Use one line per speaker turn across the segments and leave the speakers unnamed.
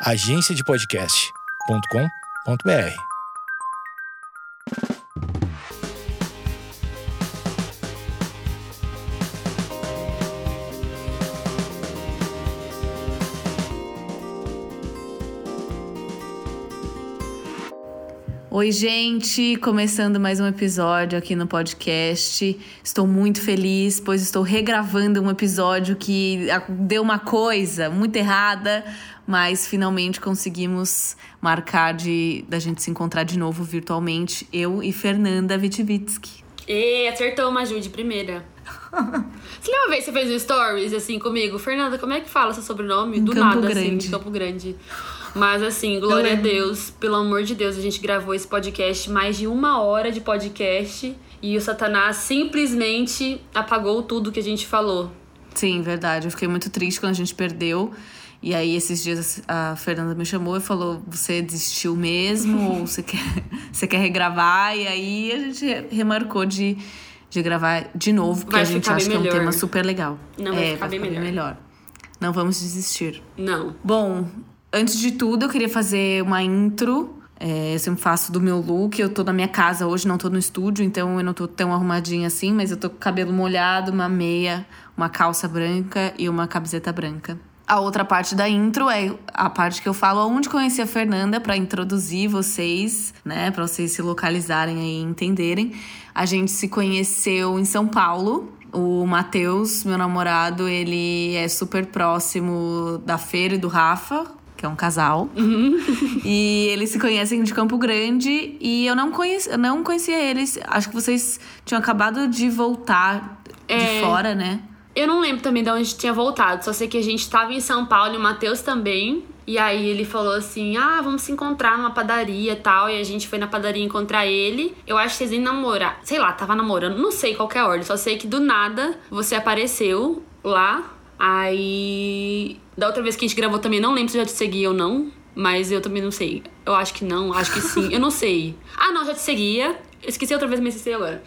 agenciadepodcast.com.br.
Oi, gente! Começando mais um episódio aqui no podcast. Estou muito feliz, pois estou regravando um episódio que deu uma coisa muito errada, mas finalmente conseguimos marcar de da gente se encontrar de novo virtualmente, eu e Fernanda Vitivitsky.
E acertou uma de primeira. você lembra uma vez que você fez um stories assim comigo? Fernanda, como é que fala seu sobrenome?
Em
Do
Campo
nada, assim,
Grande.
de Campo Grande. Mas assim, glória a Deus, pelo amor de Deus, a gente gravou esse podcast, mais de uma hora de podcast, e o Satanás simplesmente apagou tudo que a gente falou.
Sim, verdade. Eu fiquei muito triste quando a gente perdeu. E aí, esses dias, a Fernanda me chamou e falou: Você desistiu mesmo? ou você quer, você quer regravar? E aí, a gente re- remarcou de, de gravar de novo, porque
Vai
a gente
ficar
acha
bem
que é um
melhor.
tema super legal.
Não, vai
é,
ficar bem melhor.
Não vamos desistir.
Não.
Bom, antes de tudo, eu queria fazer uma intro. É, eu sempre faço do meu look. Eu tô na minha casa hoje, não tô no estúdio, então eu não tô tão arrumadinha assim, mas eu tô com o cabelo molhado, uma meia, uma calça branca e uma camiseta branca. A outra parte da intro é a parte que eu falo onde conheci a Fernanda pra introduzir vocês, né, Pra vocês se localizarem aí e entenderem. A gente se conheceu em São Paulo, o Matheus, meu namorado, ele é super próximo da Feira e do Rafa, que é um casal. e eles se conhecem de Campo Grande e eu não, conheci, eu não conhecia eles. Acho que vocês tinham acabado de voltar de
É.
fora, né?
Eu não lembro também de onde tinha voltado, só sei que a gente tava em São Paulo e o Matheus também. E aí ele falou assim: ah, vamos se encontrar numa padaria e tal. E a gente foi na padaria encontrar ele. Eu acho que vocês iam namorar. Sei lá, tava namorando, não sei qual é a ordem. Só sei que do nada você apareceu lá. Aí. Da outra vez que a gente gravou também, não lembro se eu já te seguia ou não. Mas eu também não sei. Eu acho que não, acho que sim. Eu não sei. Ah, não, já te seguia. Esqueci outra vez, mas esqueci agora.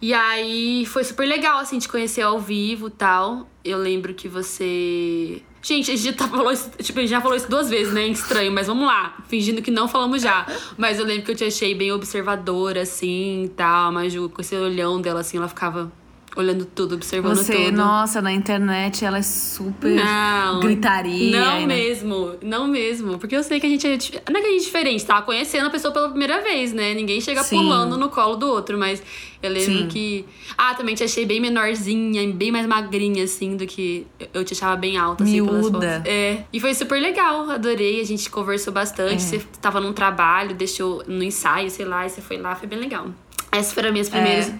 E aí foi super legal, assim, te conhecer ao vivo tal. Eu lembro que você. Gente, a gente já falou isso, tipo, a gente já falou isso duas vezes, né? Estranho, mas vamos lá, fingindo que não falamos já. Mas eu lembro que eu te achei bem observadora, assim tal. Mas com esse olhão dela, assim, ela ficava olhando tudo, observando
Você,
tudo.
nossa, na internet ela é super
Não.
gritaria.
Não
né?
mesmo, não mesmo. Porque eu sei que a gente é. Não é que a gente é diferente, tava conhecendo a pessoa pela primeira vez, né? Ninguém chega
Sim.
pulando no colo do outro, mas eu lembro
Sim.
que. Ah, também te achei bem menorzinha, bem mais magrinha, assim, do que eu te achava bem alta, assim, pelas
Miúda.
fotos. É. E foi super legal, adorei. A gente conversou bastante.
É.
Você tava num trabalho, deixou no ensaio, sei lá, e você foi lá, foi bem legal. Essas foram as minhas primeiras é,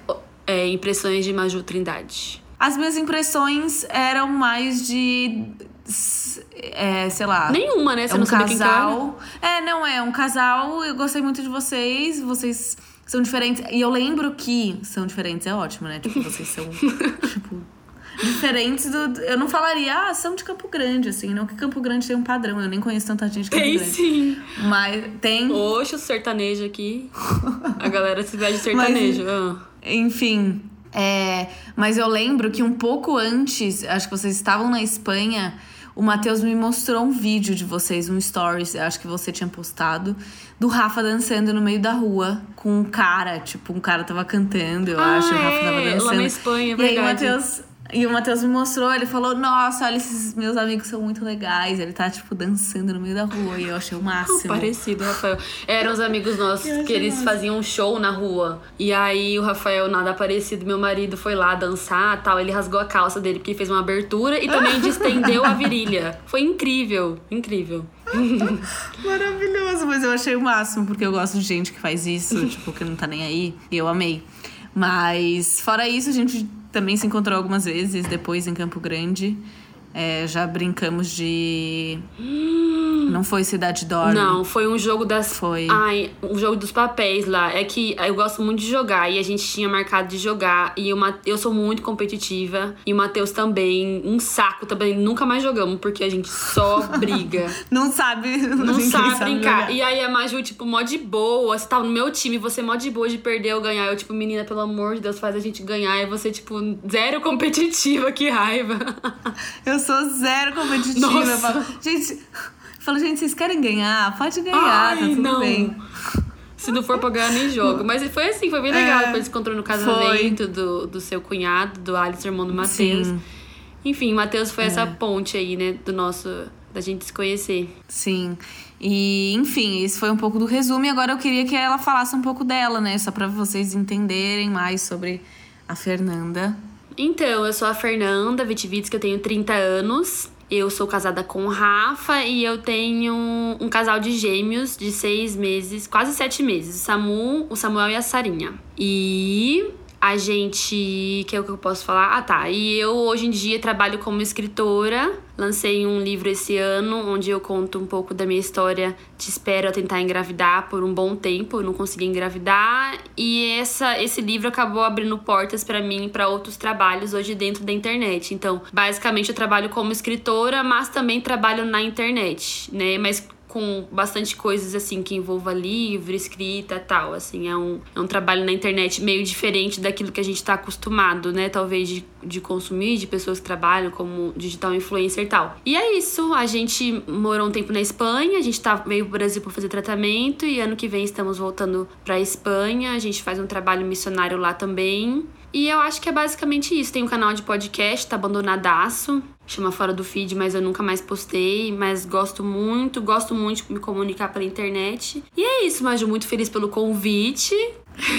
impressões de Maju Trindade.
As minhas impressões eram mais de. É, sei lá.
Nenhuma, né?
É
Você
um
não
casal. É, não, é um casal. Eu gostei muito de vocês. Vocês são diferentes. E eu lembro que são diferentes, é ótimo, né? Tipo, vocês são. tipo. Diferentes do. Eu não falaria, ah, são de Campo Grande, assim. Não que Campo Grande tem um padrão. Eu nem conheço tanta gente de Campo
Tem
Grande.
sim.
Mas tem.
Oxe, o sertanejo aqui. A galera se veste de sertanejo. Ah.
Enfim. É, mas eu lembro que um pouco antes, acho que vocês estavam na Espanha, o Matheus me mostrou um vídeo de vocês, um stories, acho que você tinha postado, do Rafa dançando no meio da rua com um cara, tipo, um cara tava cantando, eu
Ah,
acho, o Rafa
é,
tava
lá
dançando.
na Espanha, é
E aí o
verdade.
Matheus. E o Matheus me mostrou, ele falou, nossa, olha, esses meus amigos são muito legais. Ele tá, tipo, dançando no meio da rua. E eu achei o máximo.
Parecido, Rafael. Eram os amigos nossos que eles
massa.
faziam um show na rua. E aí o Rafael, nada parecido, meu marido foi lá dançar tal. Ele rasgou a calça dele porque fez uma abertura e também distendeu a virilha. Foi incrível, incrível.
Maravilhoso, mas eu achei o máximo, porque eu gosto de gente que faz isso, tipo, que não tá nem aí. E eu amei. Mas, fora isso, a gente também se encontrou algumas vezes depois em Campo Grande. É, já brincamos de. Não foi Cidade Dorme.
Não, foi um jogo das.
Foi.
Ai, um jogo dos papéis lá. É que eu gosto muito de jogar e a gente tinha marcado de jogar. E uma, eu sou muito competitiva. E o Matheus também. Um saco também. Nunca mais jogamos porque a gente só briga.
Não sabe.
Não
ninguém
sabe brincar.
jogar.
E aí a Maju, tipo, mó de boa. Você tava no meu time, você mó de boa de perder ou ganhar. Eu, tipo, menina, pelo amor de Deus, faz a gente ganhar. E você, tipo, zero competitiva, que raiva.
Eu sou zero competitiva.
Nossa.
Eu falo, gente, Falei, gente, vocês querem ganhar? Pode ganhar,
Ai,
tá tudo
não.
bem.
Se não for pra ganhar, nem jogo. Mas foi assim, foi bem legal.
É,
Depois se encontrou no casamento do, do seu cunhado, do Alisson, irmão do Matheus. Enfim, Matheus foi essa ponte aí, né? Do nosso. Da gente se conhecer.
Sim. E, enfim, esse foi um pouco do resumo. E agora eu queria que ela falasse um pouco dela, né? Só pra vocês entenderem mais sobre a Fernanda.
Então, eu sou a Fernanda Vitivits, que eu tenho 30 anos. Eu sou casada com o Rafa e eu tenho um casal de gêmeos de seis meses, quase sete meses. O Samu, o Samuel e a Sarinha. E a gente. que é o que eu posso falar? Ah, tá. E eu hoje em dia trabalho como escritora. Lancei um livro esse ano onde eu conto um pouco da minha história de espera tentar engravidar por um bom tempo. Eu não consegui engravidar. E essa, esse livro acabou abrindo portas pra mim pra outros trabalhos hoje dentro da internet. Então, basicamente, eu trabalho como escritora, mas também trabalho na internet, né? Mas com bastante coisas assim que envolva livro, escrita tal. Assim, é um, é um trabalho na internet meio diferente daquilo que a gente tá acostumado, né? Talvez de, de consumir, de pessoas que trabalham como digital influencer e tal. E é isso. A gente morou um tempo na Espanha, a gente tá, veio pro Brasil pra fazer tratamento e ano que vem estamos voltando pra Espanha. A gente faz um trabalho missionário lá também. E eu acho que é basicamente isso. Tem um canal de podcast, tá abandonadaço. Chama Fora do Feed, mas eu nunca mais postei. Mas gosto muito, gosto muito de me comunicar pela internet. E é isso, Maju. Muito feliz pelo convite.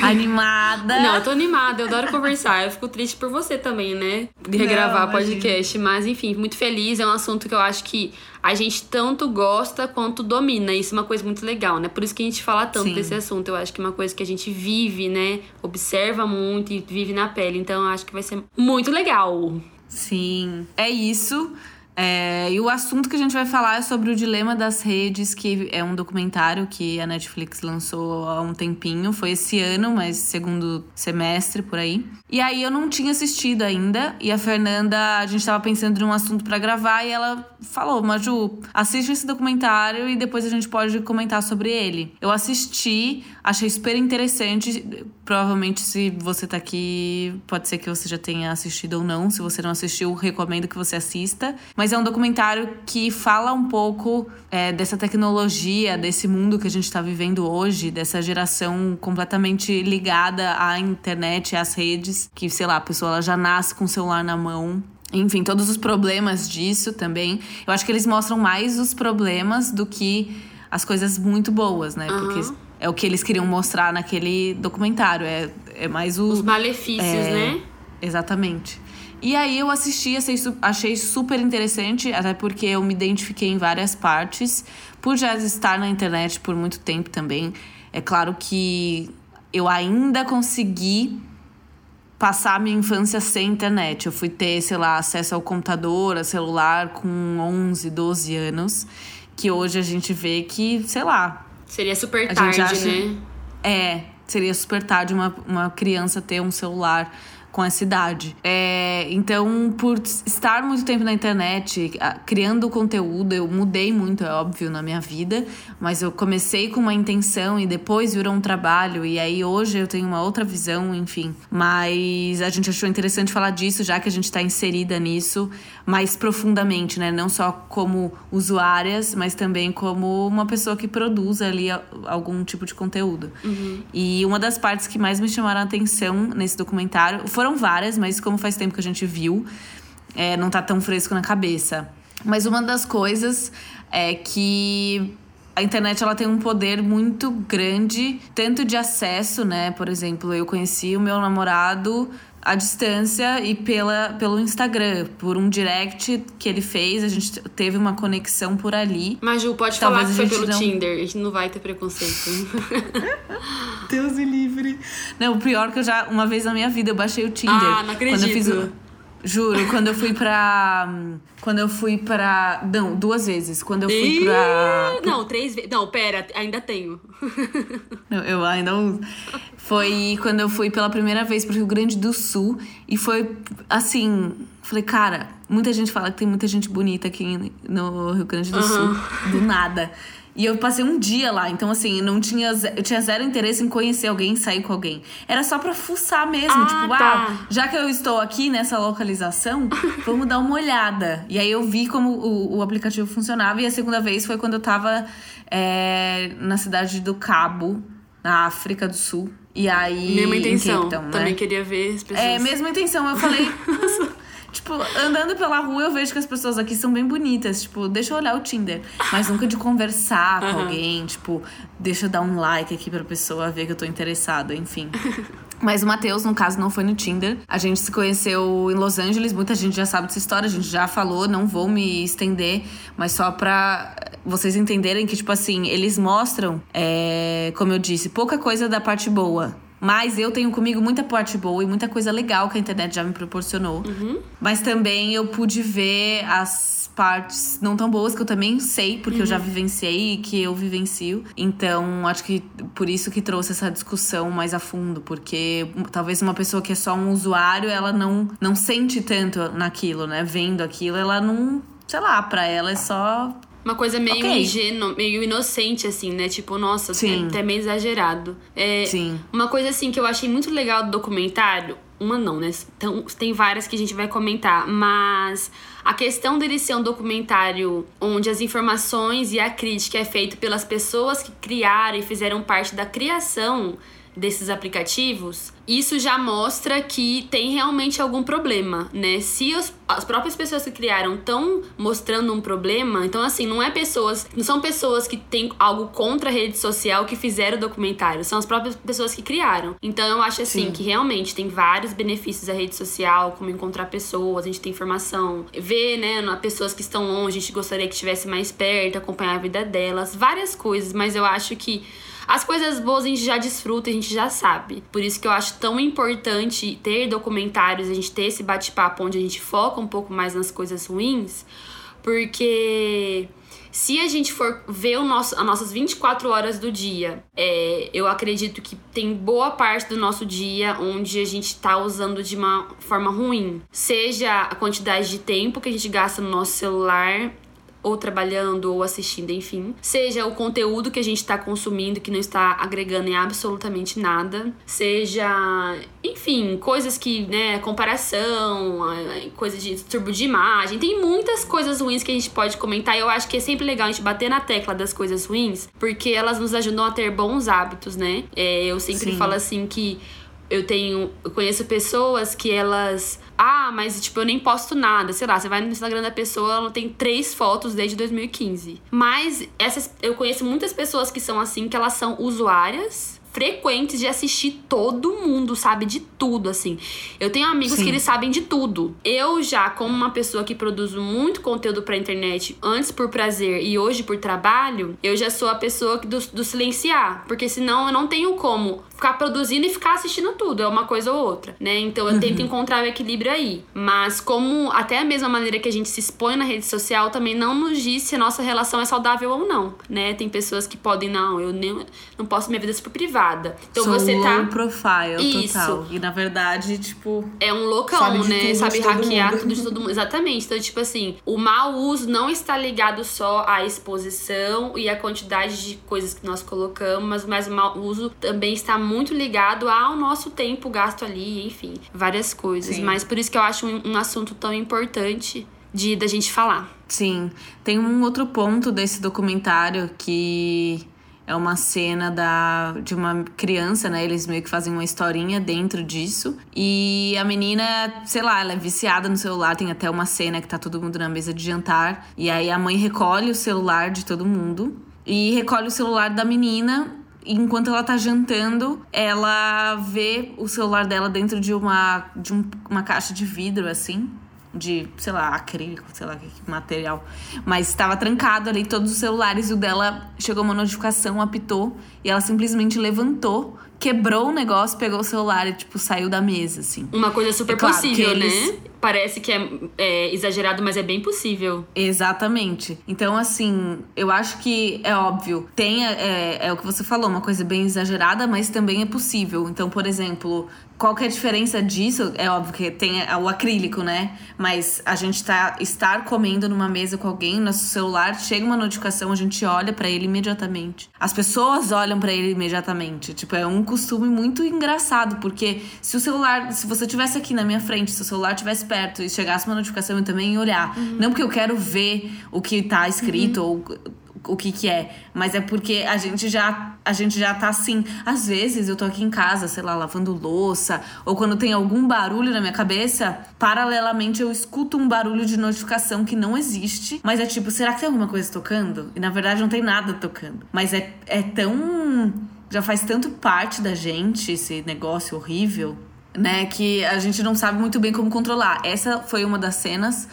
Animada.
Não, eu tô animada, eu adoro conversar. Eu fico triste por você também, né? De
Não,
regravar
imagina.
podcast. Mas, enfim, muito feliz. É um assunto que eu acho que a gente tanto gosta quanto domina. Isso é uma coisa muito legal, né? Por isso que a gente fala tanto
Sim.
desse assunto. Eu acho que é uma coisa que a gente vive, né? Observa muito e vive na pele. Então, eu acho que vai ser muito legal.
Sim, é isso. É, e o assunto que a gente vai falar é sobre o Dilema das Redes, que é um documentário que a Netflix lançou há um tempinho. Foi esse ano, mas segundo semestre por aí. E aí eu não tinha assistido ainda. E a Fernanda, a gente tava pensando num assunto pra gravar e ela falou: Maju, assiste esse documentário e depois a gente pode comentar sobre ele. Eu assisti, achei super interessante. Provavelmente, se você tá aqui, pode ser que você já tenha assistido ou não. Se você não assistiu, recomendo que você assista. Mas é um documentário que fala um pouco é, dessa tecnologia, desse mundo que a gente tá vivendo hoje, dessa geração completamente ligada à internet, às redes, que, sei lá, a pessoa ela já nasce com o celular na mão. Enfim, todos os problemas disso também. Eu acho que eles mostram mais os problemas do que as coisas muito boas, né? Porque é o que eles queriam mostrar naquele documentário. É, é mais o.
Os malefícios,
É,
né?
Exatamente. E aí eu assisti, achei, su- achei super interessante, até porque eu me identifiquei em várias partes, por já estar na internet por muito tempo também. É claro que eu ainda consegui passar a minha infância sem internet. Eu fui ter, sei lá, acesso ao computador, a celular com 11, 12 anos, que hoje a gente vê que, sei lá,
Seria super
a
tarde,
acha-
né?
é, seria super tarde uma, uma criança ter um celular com essa idade. É, então, por estar muito tempo na internet, criando conteúdo, eu mudei muito, é óbvio, na minha vida, mas eu comecei com uma intenção e depois virou um trabalho, e aí hoje eu tenho uma outra visão, enfim. Mas a gente achou interessante falar disso, já que a gente está inserida nisso mais profundamente, né? Não só como usuárias, mas também como uma pessoa que produz ali algum tipo de conteúdo. E uma das partes que mais me chamaram a atenção nesse documentário foram várias, mas como faz tempo que a gente viu, é, não tá tão fresco na cabeça. Mas uma das coisas é que a internet ela tem um poder muito grande, tanto de acesso, né? Por exemplo, eu conheci o meu namorado à distância e pela, pelo Instagram, por um direct que ele fez, a gente teve uma conexão por ali.
Maju, pode
Talvez
falar que
a
foi
gente
pelo
não-
Tinder. A gente não vai ter preconceito.
Deus me livre. Não, o pior que eu já, uma vez na minha vida, eu baixei o Tinder.
Ah, não
Quando eu fiz o-
acredito.
Juro, quando eu fui pra. Quando eu fui pra. Não, duas vezes. Quando eu fui
Ih,
pra.
Não, três vezes. Não, pera, ainda tenho.
Não, eu ainda uso. Foi quando eu fui pela primeira vez pro Rio Grande do Sul. E foi assim. Falei, cara, muita gente fala que tem muita gente bonita aqui no Rio Grande do Sul. Do nada. E eu passei um dia lá, então assim, não tinha, eu tinha zero interesse em conhecer alguém, sair com alguém. Era só pra fuçar mesmo,
Ah,
tipo,
tá.
ah, já que eu estou aqui nessa localização, vamos dar uma olhada. E aí eu vi como o, o aplicativo funcionava, e a segunda vez foi quando eu tava é, na cidade do Cabo, na África do Sul. E aí.
Mesma intenção.
Cape Town, né?
Também queria ver as pessoas.
É, mesma intenção. Eu falei. tipo, andando pela rua, eu vejo que as pessoas aqui são bem bonitas. Tipo, deixa eu olhar o Tinder. Mas nunca de conversar com
Aham.
alguém. Tipo, deixa eu dar um like aqui pra pessoa ver que eu tô interessada, enfim. Mas o Matheus, no caso, não foi no Tinder. A gente se conheceu em Los Angeles. Muita gente já sabe dessa história, a gente já falou, não vou me estender, mas só pra vocês entenderem que, tipo assim, eles mostram, é, como eu disse, pouca coisa da parte boa. Mas eu tenho comigo muita parte boa e muita coisa legal que a internet já me proporcionou. Mas também eu pude ver as partes não tão boas que eu também sei, porque eu já vivenciei e que eu vivencio. Então, acho que por isso que trouxe essa discussão mais a fundo, porque talvez uma pessoa que é só um usuário, ela não, não sente tanto naquilo, né? Vendo aquilo, ela não. Sei lá, pra ela é só
Uma coisa meio
Ok.
ingênua, meio inocente, assim, né? Tipo, nossa,
Sim.
até meio exagerado. É,
Sim.
Uma coisa, assim, que eu achei muito legal do documentário. Uma não, né? Então, tem várias que a gente vai comentar. Mas a questão dele ser um documentário onde as informações e a crítica é feito pelas pessoas que criaram e fizeram parte da criação desses aplicativos, isso já mostra que tem realmente algum problema, né? Se os- as próprias pessoas que criaram estão mostrando um problema, então assim, não é pessoas, não são pessoas que têm algo contra a rede social que fizeram o documentário, são as próprias pessoas que criaram. Então eu acho assim
Sim.
que realmente tem vários benefícios da rede social, como encontrar pessoas, a gente tem informação, ver, né, pessoas que estão longe, a gente gostaria que estivesse mais perto, acompanhar a vida delas, várias coisas, mas eu acho que as coisas boas a gente já desfruta, a gente já sabe. Por isso que eu acho tão importante ter documentários, a gente ter esse bate-papo onde a gente foca um pouco mais nas coisas ruins, porque se a gente for ver o nosso, as nossas 24 horas do dia, é, eu acredito que tem boa parte do nosso dia onde a gente tá usando de uma forma ruim. Seja a quantidade de tempo que a gente gasta no nosso celular ou trabalhando ou assistindo, enfim. Seja o conteúdo que a gente está consumindo que não está agregando em absolutamente nada. Seja, enfim, coisas que, né, comparação, eh, coisa de distúrbio de imagem. Tem muitas coisas ruins que a gente pode comentar e eu acho que é sempre legal a gente bater na tecla das coisas ruins, porque elas nos ajudam a ter bons hábitos, né? É, eu sempre
Sim.
falo assim que eu tenho. Eu conheço pessoas que elas. Ah, mas tipo, eu nem posto nada. Sei lá, você vai no Instagram da pessoa, ela tem três fotos desde 2015. Mas essas. Eu conheço muitas pessoas que são assim, que elas são usuárias frequentes de assistir todo mundo, sabe? De tudo, assim. Eu tenho amigos
Sim.
que eles sabem de tudo. Eu já, como uma pessoa que produz muito conteúdo pra internet, antes por prazer e hoje por trabalho, eu já sou a pessoa que- do, do silenciar. Porque senão eu não tenho como ficar produzindo e ficar assistindo tudo. É uma coisa ou outra, né? Então eu tento encontrar o equilíbrio aí. Mas como até a mesma maneira que a gente se expõe na rede social também não nos diz se a nossa relação é saudável ou não, né? Tem pessoas que podem, não, eu nem, não posso minha vida super privada. Então
Sou
você
low
tá
profile
Isso.
total. E na verdade, tipo.
é um loucão,
Sabe
né?
tudo
Sabe hackear
mundo.
tudo de todo mundo. Exatamente. Então, tipo assim, o mau uso não está ligado só à exposição e à quantidade de coisas que nós colocamos, mas o mau uso também está muito ligado ao nosso tempo gasto ali, enfim, várias coisas.
Sim.
Mas por isso que eu acho um, um assunto tão importante de da gente falar.
Sim. Tem um outro ponto desse documentário que é uma cena da, de uma criança, né? Eles meio que fazem uma historinha dentro disso. E a menina, sei lá, ela é viciada no celular. Tem até uma cena que tá todo mundo na mesa de jantar. E aí a mãe recolhe o celular de todo mundo. E recolhe o celular da menina enquanto ela tá jantando, ela vê o celular dela dentro de uma, de um- uma caixa de vidro, assim. De, sei lá, acrílico, sei lá que material. Mas estava trancado ali todos os celulares e o dela chegou uma notificação, apitou. E ela simplesmente levantou, quebrou o negócio, pegou o celular e, tipo, saiu da mesa, assim.
Uma coisa super
É claro
possível,
eles-
né? Parece que é, é exagerado, mas é bem possível.
Exatamente. Então, assim, eu acho que é óbvio. Tem, é, é o que você falou, uma coisa bem exagerada, mas também é possível. Então, por exemplo, qual que é a diferença disso? É óbvio que tem o acrílico, né? Mas a gente tá estar comendo numa mesa com alguém, nosso celular, chega uma notificação, a gente olha pra ele imediatamente. As pessoas olham pra ele imediatamente. Tipo, é um costume muito engraçado, porque se o celular, se você tivesse aqui na minha frente, se o celular tivesse perto e chegasse uma notificação, eu também ia olhar. Não porque eu quero ver o que tá escrito ou o que que é, mas é porque a gente já a gente já tá assim, às vezes eu tô aqui em casa, sei lá, lavando louça, ou quando tem algum barulho na minha cabeça, paralelamente eu escuto um barulho de notificação que não existe, mas é tipo, será que tem alguma coisa tocando? E na verdade não tem nada tocando. Mas é é tão já faz tanto parte da gente esse negócio horrível né? Que a gente não sabe muito bem como controlar. Essa foi uma das cenas.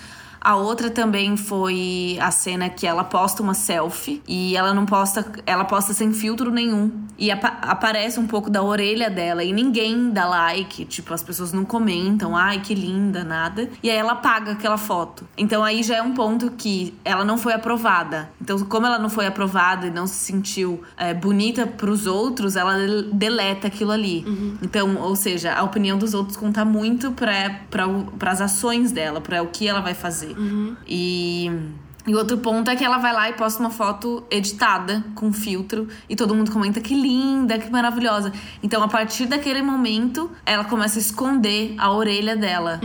A outra também foi a cena que ela posta uma selfie e ela não posta, ela posta sem filtro nenhum. E apa- aparece um pouco da orelha dela e ninguém dá like, tipo, as pessoas não comentam, ai que linda, nada. E aí ela apaga aquela foto. Então aí já é um ponto que ela não foi aprovada. Então, como ela não foi aprovada e não se sentiu é, bonita pros outros, ela del- deleta aquilo ali. Então, ou seja, a opinião dos outros conta muito para as ações dela, para o que ela vai fazer. E. E outro ponto é que ela vai lá e posta uma foto editada, com filtro, e todo mundo comenta que linda, que maravilhosa. Então, a partir daquele momento, ela começa a esconder a orelha dela.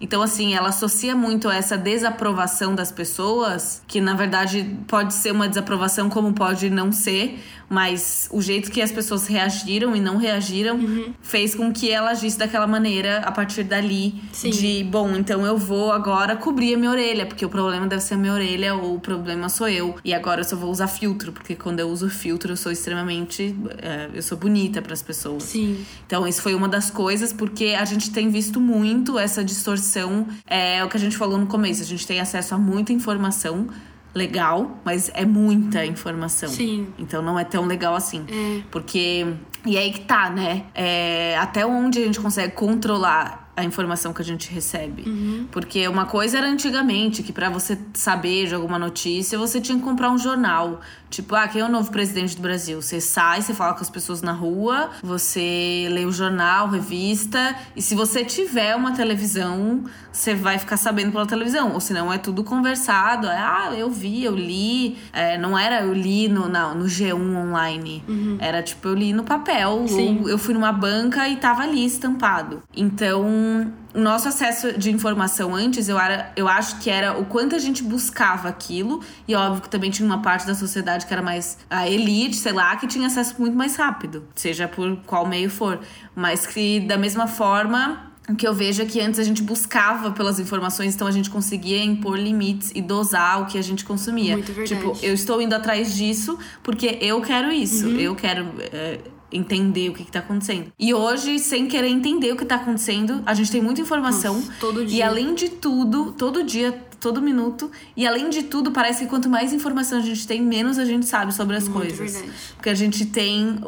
Então, assim, ela associa muito essa desaprovação das pessoas, que na verdade pode ser uma desaprovação, como pode não ser, mas o jeito que as pessoas reagiram e não reagiram fez com que ela agisse daquela maneira a partir dali.
Sim.
De, bom, então eu vou agora cobrir a minha orelha, porque o problema deve ser a minha orelha ou o problema sou eu. E agora eu só vou usar filtro, porque quando eu uso filtro eu sou extremamente. é, eu sou bonita para as pessoas.
Sim.
Então, isso foi uma das coisas, porque a gente tem visto muito essa distorção. É o que a gente falou no começo, a gente tem acesso a muita informação legal, mas é muita informação.
Sim.
Então não é tão legal assim.
É.
Porque. E aí que tá, né? É, até onde a gente consegue controlar a informação que a gente recebe.
Uhum.
Porque uma coisa era antigamente, que pra você saber de alguma notícia, você tinha que comprar um jornal. Tipo, ah, quem é o novo presidente do Brasil? Você sai, você fala com as pessoas na rua, você lê o jornal, revista, e se você tiver uma televisão, você vai ficar sabendo pela televisão. Ou senão é tudo conversado. É, ah, eu vi, eu li. É, não era eu li no, não, no G1 online. Era tipo, eu li no papel.
Sim.
Ou eu fui numa banca e tava ali estampado. Então, o nosso acesso de informação antes, eu, era, eu acho que era o quanto a gente buscava aquilo. E óbvio que também tinha uma parte da sociedade que era mais a elite, sei lá, que tinha acesso muito mais rápido. Seja por qual meio for. Mas que da mesma forma. O que eu vejo é que antes a gente buscava pelas informações, então a gente conseguia impor limites e dosar o que a gente consumia.
Muito verdade.
Tipo, eu estou indo atrás disso porque eu quero isso.
Uhum.
Eu quero é, entender o que, que tá acontecendo. E hoje, sem querer entender o que tá acontecendo, a gente tem muita informação.
Nossa, todo
E
dia.
além de tudo, todo dia, todo minuto, e além de tudo, parece que quanto mais informação a gente tem, menos a gente sabe sobre as
Muito
coisas.
verdade.
Porque a gente tem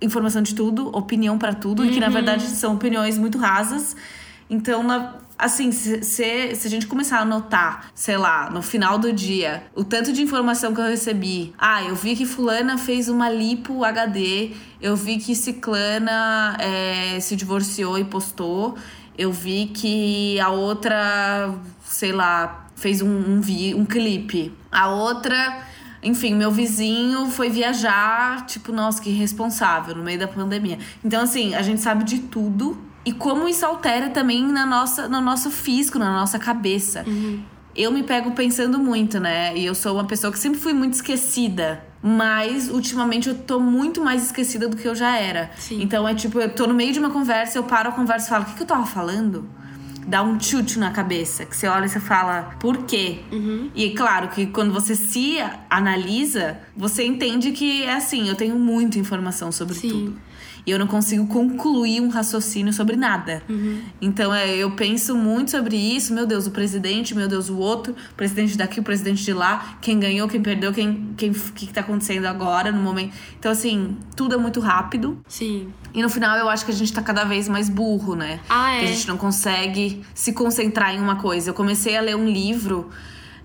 informação de tudo, opinião pra tudo, e que
Uhum.
na verdade são opiniões muito rasas. Então, na- assim, se, se, a gente começar a notar, sei lá, no final do dia, o tanto de informação que eu recebi. Ah, eu vi que fulana fez uma lipo HD, eu vi que ciclana é, se divorciou e postou, eu vi que a outra, sei lá, fez um, um, vi, um clipe. A outra enfim, meu vizinho foi viajar, tipo, nossa, que irresponsável, no meio da pandemia. Então, assim, a gente sabe de tudo. E como isso altera também na nossa, no nosso físico, na nossa cabeça. Eu me pego pensando muito, né? E eu sou uma pessoa que sempre fui muito esquecida. Mas, ultimamente, eu tô muito mais esquecida do que eu já era.
Sim.
Então, é tipo, eu tô no meio de uma conversa, eu paro a conversa e falo, o que, que eu tava falando? dá um chute na cabeça. Que você olha e você fala, por quê? E claro que quando você se analisa, você entende que é assim, eu tenho muita informação sobre
Sim.
tudo. E eu não consigo concluir um raciocínio sobre nada.
Uhum.
Então é, eu penso muito sobre isso. Meu Deus, o presidente, meu Deus, o outro, o presidente daqui, o presidente de lá, quem ganhou, quem perdeu, quem, quem, o que, que tá acontecendo agora, no momento. Então, assim, tudo é muito rápido.
Sim.
E no final eu acho que a gente tá cada vez mais burro, né?
Ah, é.
Que a gente não consegue se concentrar em uma coisa. Eu comecei a ler um livro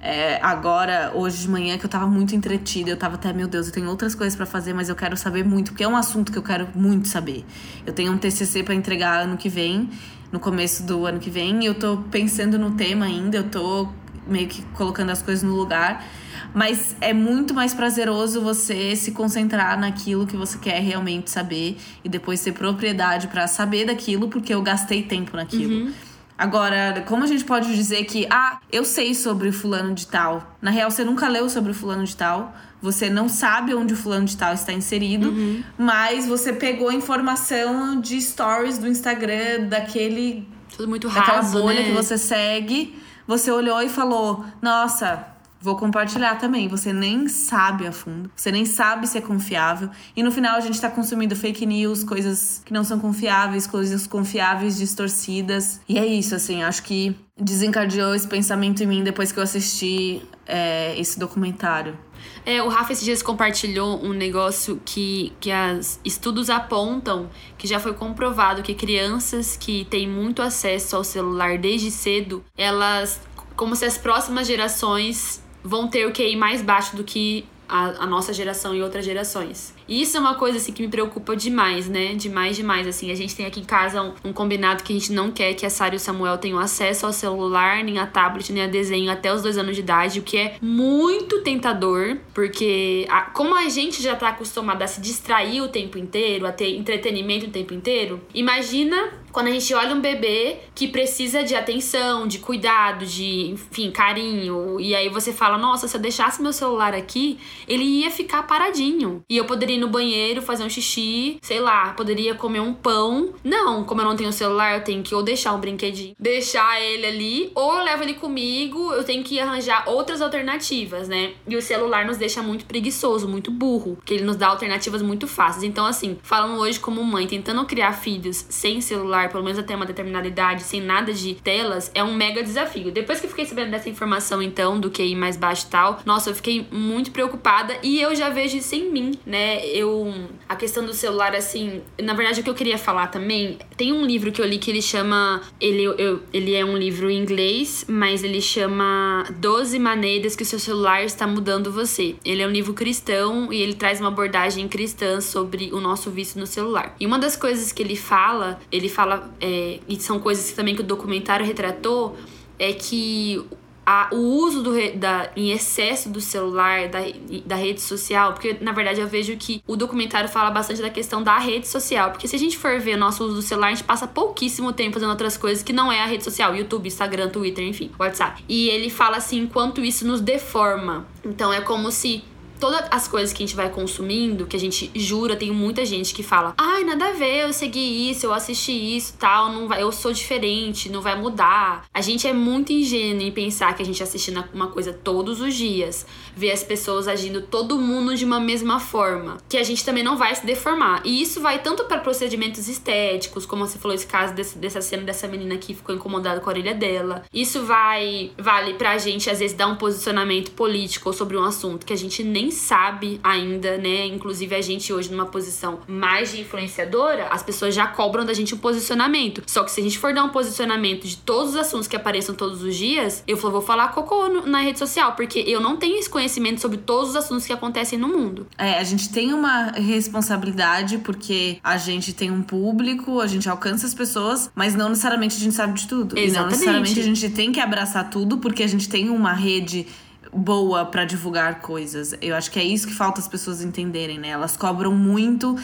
é, agora, hoje de manhã, que eu tava muito entretida. Eu tava até, meu Deus, eu tenho outras coisas para fazer, mas eu quero saber muito, porque é um assunto que eu quero muito saber. Eu tenho um TCC para entregar ano que vem, no começo do ano que vem, e eu tô pensando no tema ainda, eu tô meio que colocando as coisas no lugar. Mas é muito mais prazeroso você se concentrar naquilo que você quer realmente saber e depois ter propriedade para saber daquilo, porque eu gastei tempo naquilo. Agora, como a gente pode dizer que, ah, eu sei sobre o fulano de tal? Na real, você nunca leu sobre o fulano de tal, você não sabe onde o fulano de tal está inserido, mas você pegou informação de stories do Instagram daquele
Tudo muito
daquela
raso,
bolha
né?
que você segue, você olhou e falou: Nossa, vou compartilhar também. Você nem sabe a fundo, você nem sabe se é confiável. E no final a gente tá consumindo fake news, coisas que não são confiáveis, coisas confiáveis distorcidas. E é isso, assim, acho que desencadeou esse pensamento em mim depois que eu assisti é, esse documentário.
É, o Rafa esses dias compartilhou um negócio que, que as estudos apontam que já foi comprovado que crianças que têm muito acesso ao celular desde cedo, elas, como se as próximas gerações vão ter o QI mais baixo do que a, a nossa geração e outras gerações. Isso é uma coisa assim que me preocupa demais, né? Demais, demais. Assim, a gente tem aqui em casa um, um combinado que a gente não quer que a Sara e o Samuel tenham acesso ao celular, nem a tablet, nem a desenho até os dois anos de idade, o que é muito tentador, porque a- como a gente já tá acostumado a se distrair o tempo inteiro, a ter entretenimento o tempo inteiro, imagina quando a gente olha um bebê que precisa de atenção, de cuidado, de, enfim, carinho, e aí você fala: Nossa, se eu deixasse meu celular aqui, ele ia ficar paradinho. E eu poderia ir no banheiro, fazer um xixi, sei lá, poderia comer um pão. Não, como eu não tenho celular, eu tenho que ou deixar um brinquedinho, deixar ele ali, ou eu levo ele comigo, eu tenho que arranjar outras alternativas, né? E o celular nos deixa muito preguiçoso, muito burro, porque ele nos dá alternativas muito fáceis. Então, assim, falando hoje como mãe, tentando criar filhos sem celular, pelo menos até uma determinada idade, sem nada de telas, é um mega desafio. Depois que eu fiquei sabendo dessa informação, então, do QI mais baixo e tal, nossa, eu fiquei muito preocupada e eu já vejo isso em mim, né? Eu. A questão do celular, assim. Na verdade, o que eu queria falar também. Tem um livro que eu li que ele chama. Ele, eu, ele é um livro em inglês, mas ele chama 12 Maneiras que o seu celular está mudando você. Ele é um livro cristão e ele traz uma abordagem cristã sobre o nosso vício no celular. E uma das coisas que ele fala, ele fala. é, e são coisas também que o documentário retratou, é que a- o uso do, da, em excesso do celular, da, da rede social, porque na verdade eu vejo que o documentário fala bastante da questão da rede social, porque se a gente for ver o nosso uso do celular, a gente passa pouquíssimo tempo fazendo outras coisas que não é a rede social, YouTube, Instagram, Twitter, enfim, WhatsApp. E ele fala assim, quanto isso nos deforma. Então é como se todas as coisas que a gente vai consumindo, que a gente jura, tem muita gente que fala: "Ai, nada a ver, eu segui isso, eu assisti isso, tal, não vai, eu sou diferente, não vai mudar". A gente é muito ingênuo em pensar que a gente assistindo uma coisa todos os dias, vê as pessoas agindo todo mundo de uma mesma forma, que a gente também não vai se deformar. E isso vai tanto para procedimentos estéticos, como você falou esse caso desse, dessa cena dessa menina que ficou incomodada com a orelha dela. Isso vai vale pra gente às vezes dar um posicionamento político sobre um assunto que a gente nem sabe ainda, né? Inclusive a gente hoje numa posição mais de influenciadora, as pessoas já cobram da gente um posicionamento. Só que se a gente for dar um posicionamento de todos os assuntos que apareçam todos os dias, eu vou falar cocô na rede social, porque eu não tenho esse conhecimento sobre todos os assuntos que acontecem no mundo.
É, a gente tem uma responsabilidade porque a gente tem um público, a gente alcança as pessoas, mas não necessariamente a gente sabe de tudo. E não
Exatamente.
necessariamente a gente tem que abraçar tudo porque a gente tem uma rede boa pra divulgar coisas. Eu acho que é isso que falta as pessoas entenderem, né? Elas cobram muito.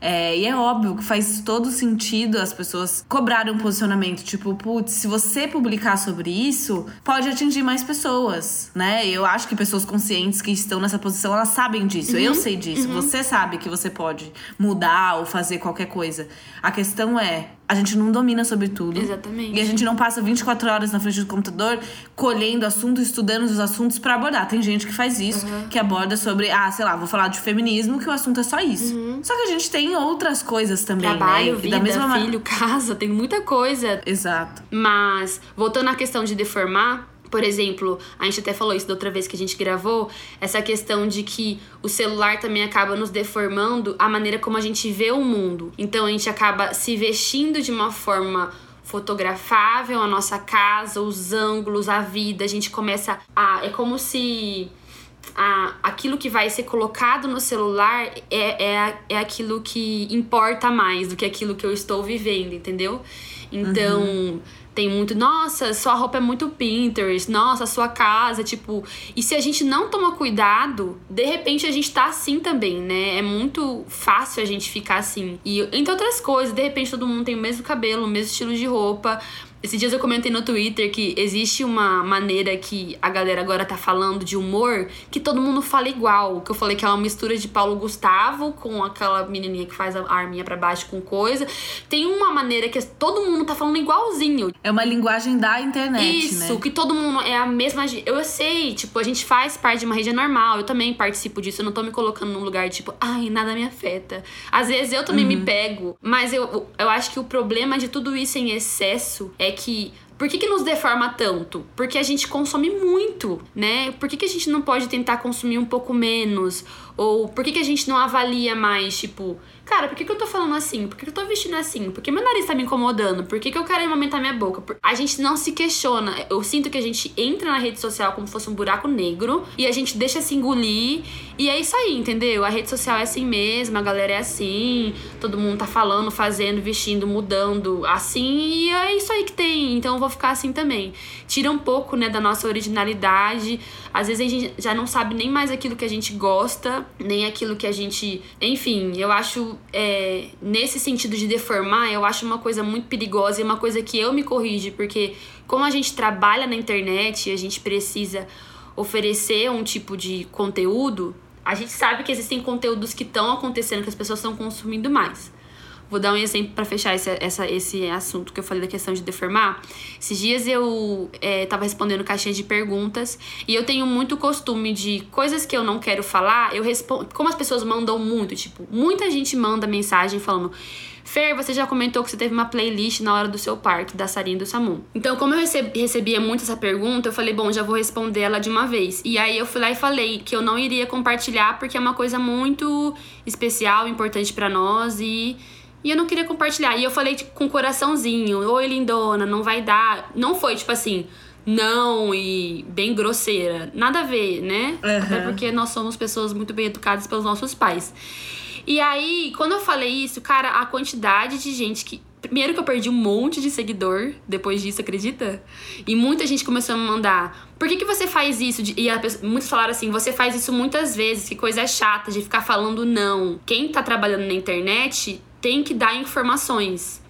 é, e é óbvio que faz todo sentido as pessoas cobrarem um posicionamento. Tipo, putz, se você publicar sobre isso, pode atingir mais pessoas, né? Eu acho que pessoas conscientes que estão nessa posição, elas sabem disso. Eu sei disso. Você sabe que você pode mudar ou fazer qualquer coisa. A questão é, A gente não domina sobre tudo.
Exatamente.
E a gente não passa 24 horas na frente do computador colhendo assuntos, estudando os assuntos para abordar. Tem gente que faz isso,
Uhum.
que aborda sobre, ah, sei lá, vou falar de feminismo, que o assunto é só isso. Só que a gente tem outras coisas também,
Uhum. Trabalho,
né?
Vida,
da mesma ma-
filho, casa, tem muita coisa.
Exato.
Mas, voltando à questão de deformar, por exemplo, a gente até falou isso da outra vez que a gente gravou, essa questão de que o celular também acaba nos deformando a maneira como a gente vê o mundo. Então a gente acaba se vestindo de uma forma fotografável a nossa casa, os ângulos, a vida, a gente começa a é como se a, aquilo que vai ser colocado no celular é, é, é aquilo que importa mais do que aquilo que eu estou vivendo, entendeu? Então, tem muito, nossa, sua roupa é muito Pinterest, nossa, sua casa, tipo. E se a gente não toma cuidado, de repente a gente tá assim também, né? É muito fácil a gente ficar assim. E entre outras coisas, de repente todo mundo tem o mesmo cabelo, o mesmo estilo de roupa. Esses dias eu comentei no Twitter que existe uma maneira que a galera agora tá falando de humor que todo mundo fala igual. Que eu falei que é uma mistura de Paulo Gustavo com aquela menininha que faz a arminha pra baixo com coisa. Tem uma maneira que todo mundo tá falando igualzinho.
É uma linguagem da internet,
Isso,
né?
que todo mundo é a mesma. Eu sei, tipo, a gente faz parte de uma rede normal. Eu também participo disso. Eu não tô me colocando num lugar tipo, ai, nada me afeta. Às vezes eu também me pego. Mas eu, eu acho que o problema de tudo isso em excesso é que. Por que, que nos deforma tanto? Porque a gente consome muito, né? Por que, que a gente não pode tentar consumir um pouco menos? Ou por que, que a gente não avalia mais, tipo, cara, por que, que eu tô falando assim? Por que, que eu tô vestindo assim? Por que meu nariz tá me incomodando? Por que, que eu quero aumentar minha boca? Por- A gente não se questiona. Eu sinto que a gente entra na rede social como se fosse um buraco negro e a gente deixa se engolir. E é isso aí, entendeu? A rede social é assim mesmo, a galera é assim, todo mundo tá falando, fazendo, vestindo, mudando assim, e é isso aí que tem. Então eu vou ficar assim também. Tira um pouco, né, da nossa originalidade. Às vezes a gente já não sabe nem mais aquilo que a gente gosta, nem aquilo que a gente. Enfim, eu acho. é, nesse sentido de deformar, eu acho uma coisa muito perigosa e uma coisa que eu me corrijo, porque como a gente trabalha na internet, a gente precisa oferecer um tipo de conteúdo, a gente sabe que existem conteúdos que estão acontecendo, que as pessoas estão consumindo mais. Vou dar um exemplo para fechar esse, essa, esse assunto que eu falei da questão de deformar. Esses dias eu é, tava respondendo caixinha de perguntas e eu tenho muito costume de coisas que eu não quero falar, eu respondo. Como as pessoas mandam muito, tipo, muita gente manda mensagem falando. Fer, você já comentou que você teve uma playlist na hora do seu parque, da Sarinha do Samu. Então, como eu recebi, recebia muito essa pergunta, eu falei, bom, já vou responder ela de uma vez. E aí eu fui lá e falei que eu não iria compartilhar porque é uma coisa muito especial, importante pra nós e. E eu não queria compartilhar. E eu falei tipo, com coraçãozinho, oi lindona, não vai dar. Não foi tipo assim, não e bem grosseira. Nada a ver, né?
Uhum.
Até porque nós somos pessoas muito bem educadas pelos nossos pais. E aí, quando eu falei isso, cara, a quantidade de gente que. Primeiro que eu perdi um monte de seguidor depois disso, acredita? E muita gente começou a me mandar. Por que, que você faz isso? E a pessoa- muitos falaram assim: você faz isso muitas vezes, que coisa chata de ficar falando não. Quem tá trabalhando na internet tem que dar informações.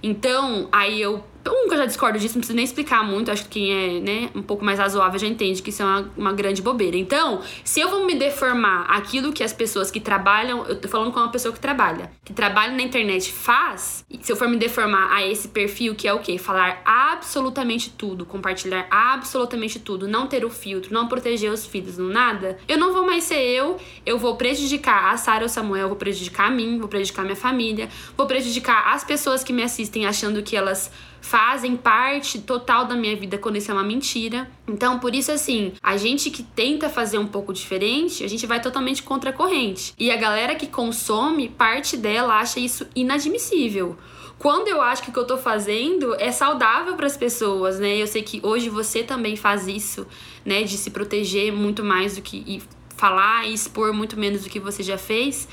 Então, aí eu. Um que eu já discordo disso, não preciso nem explicar muito. Acho que quem é, né, um pouco mais razoável já entende que isso é uma, uma grande bobeira. Então, se eu vou me deformar aquilo que as pessoas que trabalham. Eu tô falando com uma pessoa que trabalha. Que trabalha na internet faz. Se eu for me deformar a esse perfil, que é o quê? Falar absolutamente tudo, compartilhar absolutamente tudo, não ter o filtro, não proteger os filhos, não nada, eu não vou mais ser eu. Eu vou prejudicar a Sara ou Samuel, vou prejudicar a mim, vou prejudicar a minha família, vou prejudicar as pessoas que me assistem achando que elas fazem parte total da minha vida quando isso é uma mentira. Então, por isso, assim, a gente que tenta fazer um pouco diferente, a gente vai totalmente contra a corrente. E a galera que consome, parte dela acha isso inadmissível. Quando eu acho que o que eu tô fazendo é saudável para as pessoas, né? Eu sei que hoje você também faz isso, né? De se proteger muito mais do que. E falar e expor muito menos do que você já fez.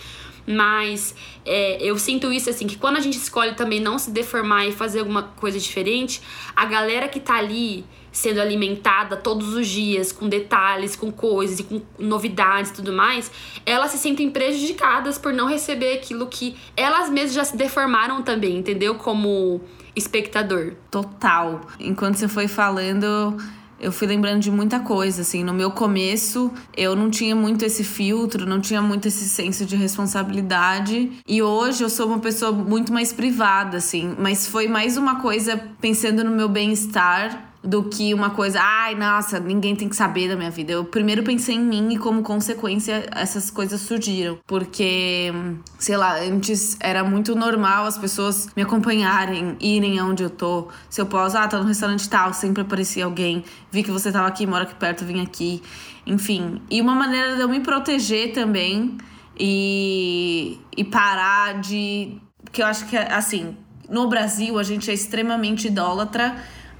Mas é, eu sinto isso assim, que quando a gente escolhe também não se deformar e fazer alguma coisa diferente, a galera que tá ali sendo alimentada todos os dias com detalhes, com coisas e com novidades e tudo mais, elas se sentem prejudicadas por não receber aquilo que elas mesmas já se deformaram também, entendeu? Como espectador.
Total. Enquanto você foi falando, eu fui lembrando de muita coisa, assim. No meu começo, eu não tinha muito esse filtro, não tinha muito esse senso de responsabilidade. E hoje eu sou uma pessoa muito mais privada, assim. Mas foi mais uma coisa pensando no meu bem-estar do que uma coisa, ai, nossa, ninguém tem que saber da minha vida. Eu primeiro pensei em mim e como consequência essas coisas surgiram, porque sei lá, antes era muito normal as pessoas me acompanharem, irem aonde eu tô. Se eu posso, ah, tô no restaurante tal, sempre aparecia alguém, vi que você tava aqui, mora aqui perto, vim aqui. Enfim, e uma maneira de eu me proteger também e e parar de que eu acho que assim, no Brasil a gente é extremamente idólatra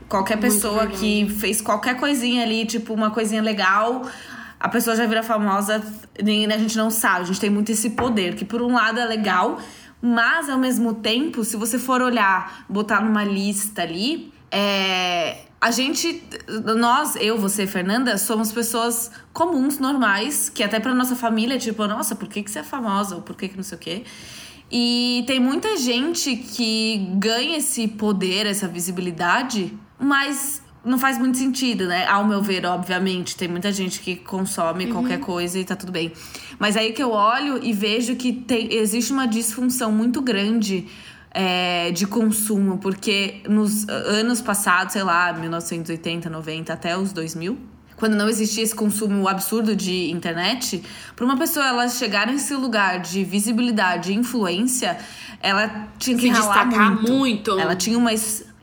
Qualquer pessoa que fez qualquer coisinha ali, tipo uma coisinha legal, a pessoa já vira famosa, nem a gente não sabe. A gente tem muito esse poder, que por um lado é legal, mas ao mesmo tempo, se você for olhar, botar numa lista ali, é, a gente, nós, eu, você, Fernanda, somos pessoas comuns, normais, que até pra nossa família, tipo, nossa, por que, que você é famosa? Ou por que, que não sei o quê? E tem muita gente que ganha esse poder, essa visibilidade mas não faz muito sentido, né? Ao meu ver, obviamente. Tem muita gente que consome uhum. qualquer coisa e tá tudo bem. Mas aí que eu olho e vejo que tem, existe uma disfunção muito grande é, de consumo, porque nos anos passados, sei lá, 1980, 90 até os 2000, quando não existia esse consumo absurdo de internet, para uma pessoa ela chegar nesse lugar de visibilidade e influência, ela tinha que
se destacar muito. muito.
Ela tinha uma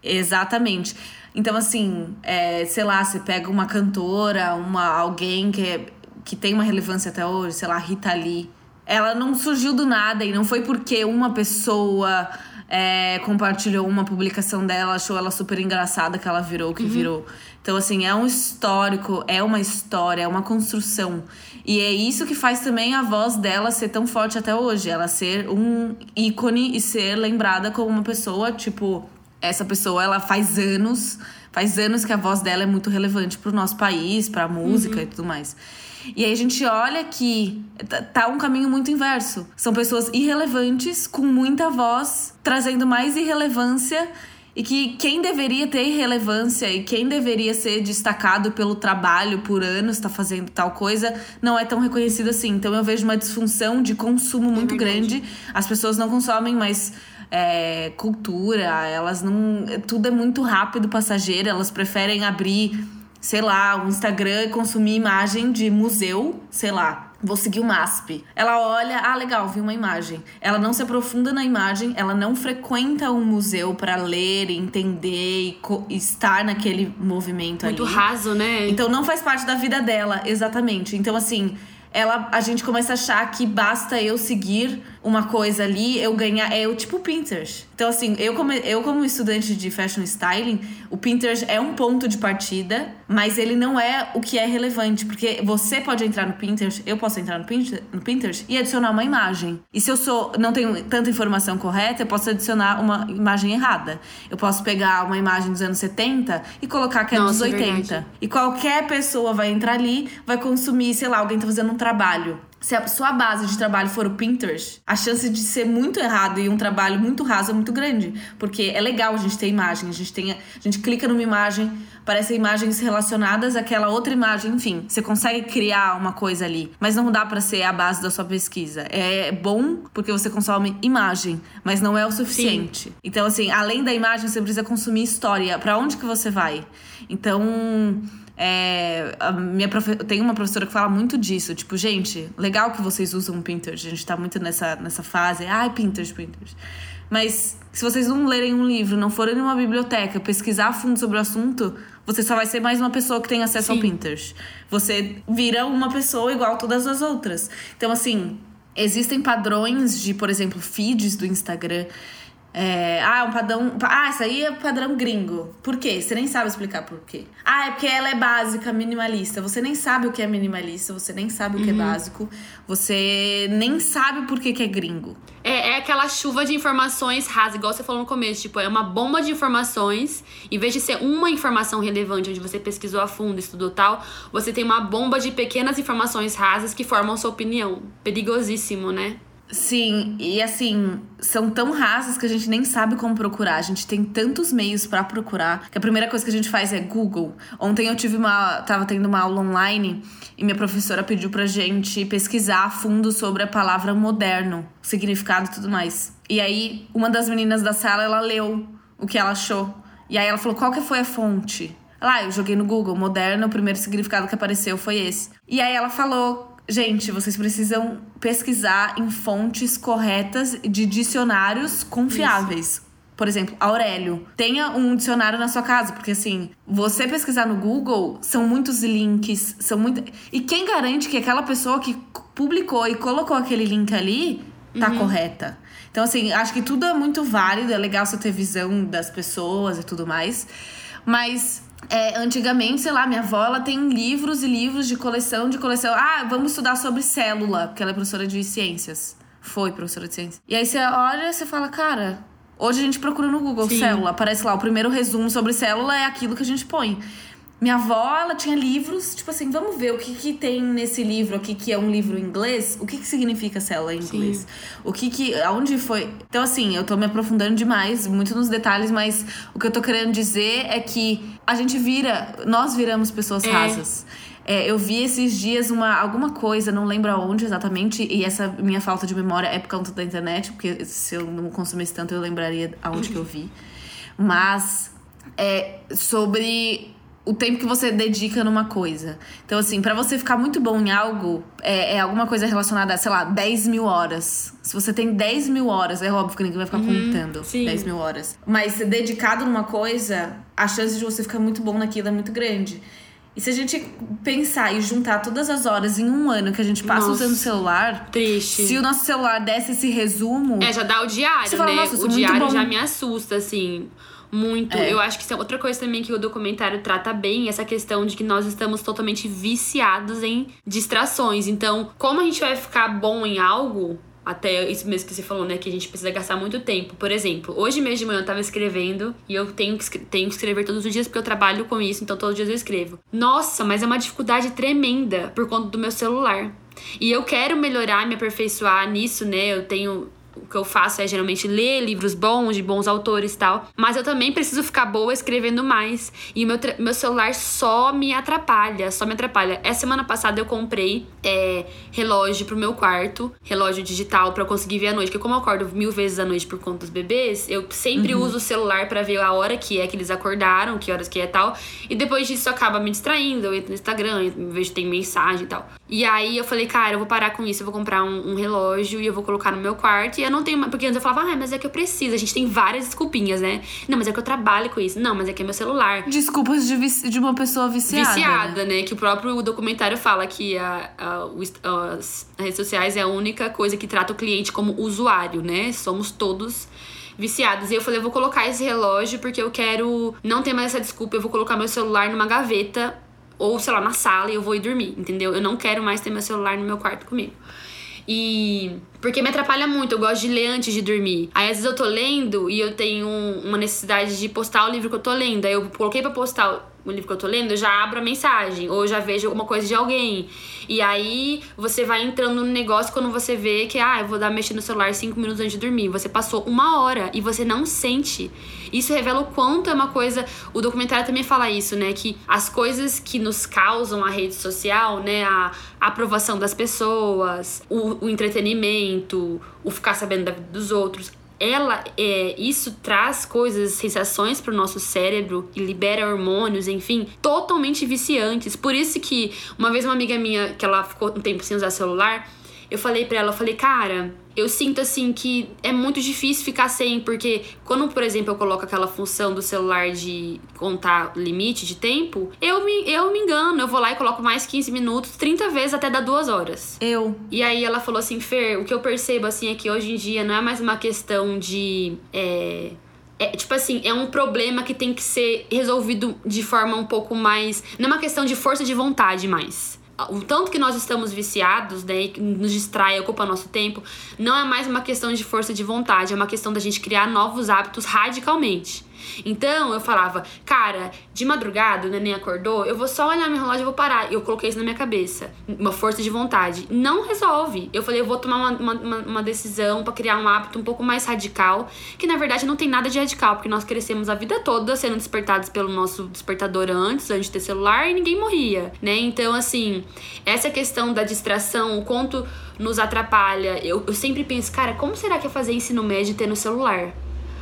exatamente. Então, assim, é, sei lá, você pega uma cantora, uma, alguém que, é, que tem uma relevância até hoje, sei lá, Rita Lee. Ela não surgiu do nada e não foi porque uma pessoa é, compartilhou uma publicação dela, achou ela super engraçada que ela virou o que uhum. virou. Então, assim, é um histórico, é uma história, é uma construção. E é isso que faz também a voz dela ser tão forte até hoje. Ela ser um ícone e ser lembrada como uma pessoa, tipo, essa pessoa, ela faz anos, faz anos que a voz dela é muito relevante pro nosso país, pra música uhum. e tudo mais. E aí a gente olha que tá, tá um caminho muito inverso. São pessoas irrelevantes, com muita voz, trazendo mais irrelevância e que quem deveria ter relevância e quem deveria ser destacado pelo trabalho por anos está fazendo tal coisa não é tão reconhecido assim. Então eu vejo uma disfunção de consumo muito é grande. As pessoas não consomem mais é, cultura, elas não. Tudo é muito rápido, passageiro, elas preferem abrir, sei lá, um Instagram e consumir imagem de museu, sei lá. Vou seguir o MASP. Ela olha, ah, legal, vi uma imagem. Ela não se aprofunda na imagem, ela não frequenta um museu para ler, entender e estar naquele movimento
Muito
ali.
Muito raso, né?
Então não faz parte da vida dela, exatamente. Então, assim, ela, a gente começa a achar que basta eu seguir uma coisa ali, eu ganhar. É o tipo Pinterest. Então, assim, eu como, eu como estudante de fashion styling, o Pinterest é um ponto de partida, mas ele não é o que é relevante. Porque você pode entrar no Pinterest, eu posso entrar no Pinterest, no Pinterest e adicionar uma imagem. E se eu sou não tenho tanta informação correta, eu posso adicionar uma imagem errada. Eu posso pegar uma imagem dos anos 70 e colocar que é Nossa, dos 80. É e qualquer pessoa vai entrar ali, vai consumir, sei lá, alguém tá fazendo um trabalho se a sua base de trabalho for o Pinterest, a chance de ser muito errado e um trabalho muito raso é muito grande. Porque é legal a gente ter imagem, a gente, tem, a gente clica numa imagem, aparecem imagens relacionadas àquela outra imagem, enfim. Você consegue criar uma coisa ali, mas não dá para ser a base da sua pesquisa. É bom porque você consome imagem, mas não é o suficiente. Sim. Então, assim, além da imagem, você precisa consumir história. para onde que você vai? Então é, a minha profe... Tem uma professora que fala muito disso. Tipo, gente, legal que vocês usam Pinterest. A gente tá muito nessa, nessa fase. Ai, Pinterest, Pinterest. Mas se vocês não lerem um livro, não forem numa biblioteca, pesquisar a fundo sobre o assunto, você só vai ser mais uma pessoa que tem acesso Sim. ao Pinterest. Você vira uma pessoa igual todas as outras. Então, assim, existem padrões de, por exemplo, feeds do Instagram é, ah, um padrão. Ah, isso aí é padrão gringo. Por quê? Você nem sabe explicar por quê. Ah, é porque ela é básica, minimalista. Você nem sabe o que é minimalista, você nem sabe o que é uhum. é básico, você nem sabe por que, que é gringo.
É, é aquela chuva de informações rasa, igual você falou no começo. Tipo, é uma bomba de informações. Em vez de ser uma informação relevante, onde você pesquisou a fundo, estudou tal, você tem uma bomba de pequenas informações rasas que formam sua opinião. Perigosíssimo, né?
Sim, e assim, são tão rasas que a gente nem sabe como procurar. A gente tem tantos meios para procurar que a primeira coisa que a gente faz é Google. Ontem eu tive uma. tava tendo uma aula online e minha professora pediu pra gente pesquisar a fundo sobre a palavra moderno, significado e tudo mais. E aí, uma das meninas da sala, ela leu o que ela achou. E aí ela falou: qual que foi a fonte? Lá, eu joguei no Google, moderno, o primeiro significado que apareceu foi esse. E aí ela falou Gente, vocês precisam pesquisar em fontes corretas de dicionários confiáveis. Isso. Por exemplo, Aurélio. Tenha um dicionário na sua casa, porque assim, você pesquisar no Google, são muitos links, são muito. E quem garante que aquela pessoa que publicou e colocou aquele link ali tá uhum. correta? Então, assim, acho que tudo é muito válido, é legal você ter visão das pessoas e tudo mais. Mas é, antigamente, sei lá, minha avó ela tem livros e livros de coleção, de coleção. Ah, vamos estudar sobre célula, porque ela é professora de ciências. Foi professora de ciências. E aí você olha e você fala, cara, hoje a gente procura no Google Sim. célula. Aparece lá, o primeiro resumo sobre célula é aquilo que a gente põe. Minha avó, ela tinha livros, tipo assim, vamos ver o que, que tem nesse livro aqui, que é um livro em inglês. O que, que significa célula em inglês? Sim. O que que. Aonde foi. Então, assim, eu tô me aprofundando demais, muito nos detalhes, mas o que eu tô querendo dizer é que a gente vira. Nós viramos pessoas é. rasas. É, eu vi esses dias uma, alguma coisa, não lembro aonde exatamente, e essa minha falta de memória é por conta da internet, porque se eu não consumisse tanto eu lembraria aonde que eu vi. Mas é sobre o tempo que você dedica numa coisa. Então, assim, para você ficar muito bom em algo, é, é, alguma coisa relacionada a, sei lá, 10 mil horas. Se você tem 10 mil horas, é óbvio que ninguém vai ficar uhum, contando sim. 10 mil horas. Mas dedicado numa coisa, a chance de você ficar muito bom naquilo é muito grande. E se a gente pensar e juntar todas as horas em um ano que a gente passa Nossa, usando o celular.
Triste.
Se o nosso celular desse esse resumo.
É, já dá o diário, né? Fala, o diário já me assusta, assim. Muito. É. Eu acho que isso é outra coisa também que o documentário trata bem, essa questão de que nós estamos totalmente viciados em distrações. Então, como a gente vai ficar bom em algo, até isso mesmo que você falou, né? Que a gente precisa gastar muito tempo. Por exemplo, hoje mesmo de manhã eu tava escrevendo e eu tenho que, tenho que escrever todos os dias porque eu trabalho com isso, então todos os dias eu escrevo. Nossa, mas é uma dificuldade tremenda por conta do meu celular. E eu quero melhorar, me aperfeiçoar nisso, né? Eu tenho o que eu faço é geralmente ler livros bons, de bons autores e tal. Mas eu também preciso ficar boa escrevendo mais. E o meu, meu celular só me atrapalha, só me atrapalha. Essa semana passada eu comprei é, relógio pro meu quarto, relógio digital para conseguir ver a noite. Porque como eu acordo mil vezes à noite por conta dos bebês, eu sempre uhum. uso o celular para ver a hora que é que eles acordaram, que horas que é tal. E depois disso acaba me distraindo. Eu entro no Instagram, eu vejo tem mensagem e tal. E aí eu falei, cara, eu vou parar com isso, eu vou comprar um, um relógio e eu vou colocar no meu quarto. E eu não tenho mais. Porque antes eu falava, ah, mas é que eu preciso. A gente tem várias desculpinhas, né? Não, mas é que eu trabalho com isso. Não, mas é que é meu celular.
Desculpas de, de uma pessoa viciada.
Viciada, né? né? Que o próprio documentário fala que a, a, as redes sociais é a única coisa que trata o cliente como usuário, né? Somos todos viciados. E eu falei, eu vou colocar esse relógio porque eu quero não ter mais essa desculpa. Eu vou colocar meu celular numa gaveta ou, sei lá, na sala e eu vou ir dormir, entendeu? Eu não quero mais ter meu celular no meu quarto comigo. E. Porque me atrapalha muito, eu gosto de ler antes de dormir. Aí às vezes eu tô lendo e eu tenho uma necessidade de postar o livro que eu tô lendo. Aí eu coloquei pra postar o livro que eu tô lendo, eu já abro a mensagem, ou já vejo alguma coisa de alguém. E aí você vai entrando no negócio quando você vê que, ah, eu vou dar mexer no celular cinco minutos antes de dormir. Você passou uma hora e você não sente. Isso revela o quanto é uma coisa. O documentário também fala isso, né? Que as coisas que nos causam a rede social, né? A, aprovação das pessoas, o, o entretenimento, o ficar sabendo da vida dos outros ela é, isso traz coisas, sensações para o nosso cérebro e libera hormônios, enfim, totalmente viciantes. Por isso que uma vez uma amiga minha que ela ficou um tempo sem usar celular, eu falei para ela, eu falei, cara, eu sinto assim que é muito difícil ficar sem, porque quando, por exemplo, eu coloco aquela função do celular de contar limite de tempo, eu me, eu me engano, eu vou lá e coloco mais 15 minutos, 30 vezes até dar duas horas.
Eu.
E aí ela falou assim, Fer, o que eu percebo assim é que hoje em dia não é mais uma questão de. É, é, tipo assim, é um problema que tem que ser resolvido de forma um pouco mais. Não é uma questão de força de vontade mais o tanto que nós estamos viciados, né, nos distrai, ocupa nosso tempo, não é mais uma questão de força de vontade, é uma questão da gente criar novos hábitos radicalmente. Então eu falava, cara, de madrugada o neném acordou, eu vou só olhar meu relógio e vou parar. Eu coloquei isso na minha cabeça. Uma força de vontade. Não resolve. Eu falei, eu vou tomar uma, uma, uma decisão para criar um hábito um pouco mais radical, que na verdade não tem nada de radical, porque nós crescemos a vida toda sendo despertados pelo nosso despertador antes, antes de ter celular, e ninguém morria, né? Então, assim, essa questão da distração, o quanto nos atrapalha. Eu, eu sempre penso, cara, como será que é fazer ensino médio ter no celular?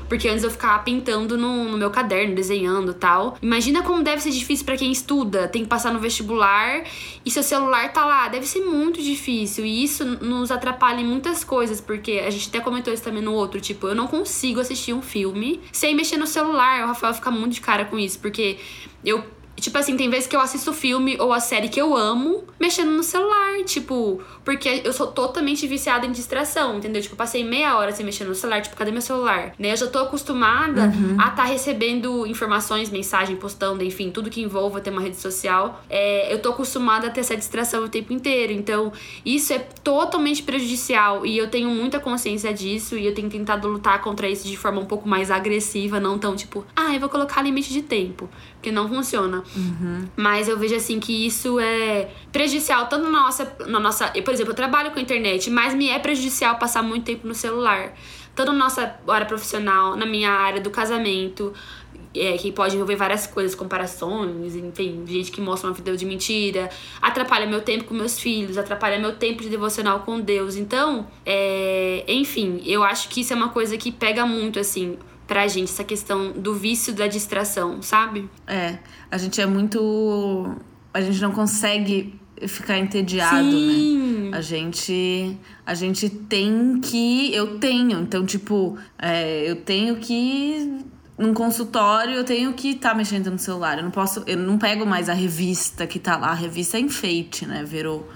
Porque antes eu ficava pintando no, no meu caderno, desenhando tal. Imagina como deve ser difícil para quem estuda, tem que passar no vestibular e seu celular tá lá. Deve ser muito difícil. E isso nos atrapalha em muitas coisas, porque a gente até comentou isso também no outro. Tipo, eu não consigo assistir um filme sem mexer no celular. O Rafael fica muito de cara com isso, porque eu Tipo assim, tem vezes que eu assisto filme ou a série que eu amo mexendo no celular, tipo, porque eu sou totalmente viciada em distração, entendeu? Tipo, passei meia hora sem mexer no celular, tipo, cadê meu celular? Né? Eu já tô acostumada uhum. a estar tá recebendo informações, mensagem, postando, enfim, tudo que envolva ter uma rede social. É, eu tô acostumada a ter essa distração o tempo inteiro. Então, isso é totalmente prejudicial e eu tenho muita consciência disso e eu tenho tentado lutar contra isso de forma um pouco mais agressiva, não tão tipo, ah, eu vou colocar limite de tempo, que não funciona.
Uhum.
Mas eu vejo assim que isso é prejudicial tanto na nossa, na nossa. Por exemplo, eu trabalho com internet, mas me é prejudicial passar muito tempo no celular. Tanto na nossa área profissional, na minha área do casamento, é, que pode envolver várias coisas, comparações, enfim, gente que mostra uma vida de mentira, atrapalha meu tempo com meus filhos, atrapalha meu tempo de devocional com Deus. Então, é, enfim, eu acho que isso é uma coisa que pega muito, assim pra gente, essa questão do vício da distração, sabe?
É, a gente é muito. A gente não consegue ficar entediado,
Sim.
né? A gente, a gente tem que. Eu tenho, então, tipo, é, eu tenho que. Num consultório, eu tenho que estar tá mexendo no celular. Eu não posso. Eu não pego mais a revista que tá lá. A revista é enfeite, né? Virou.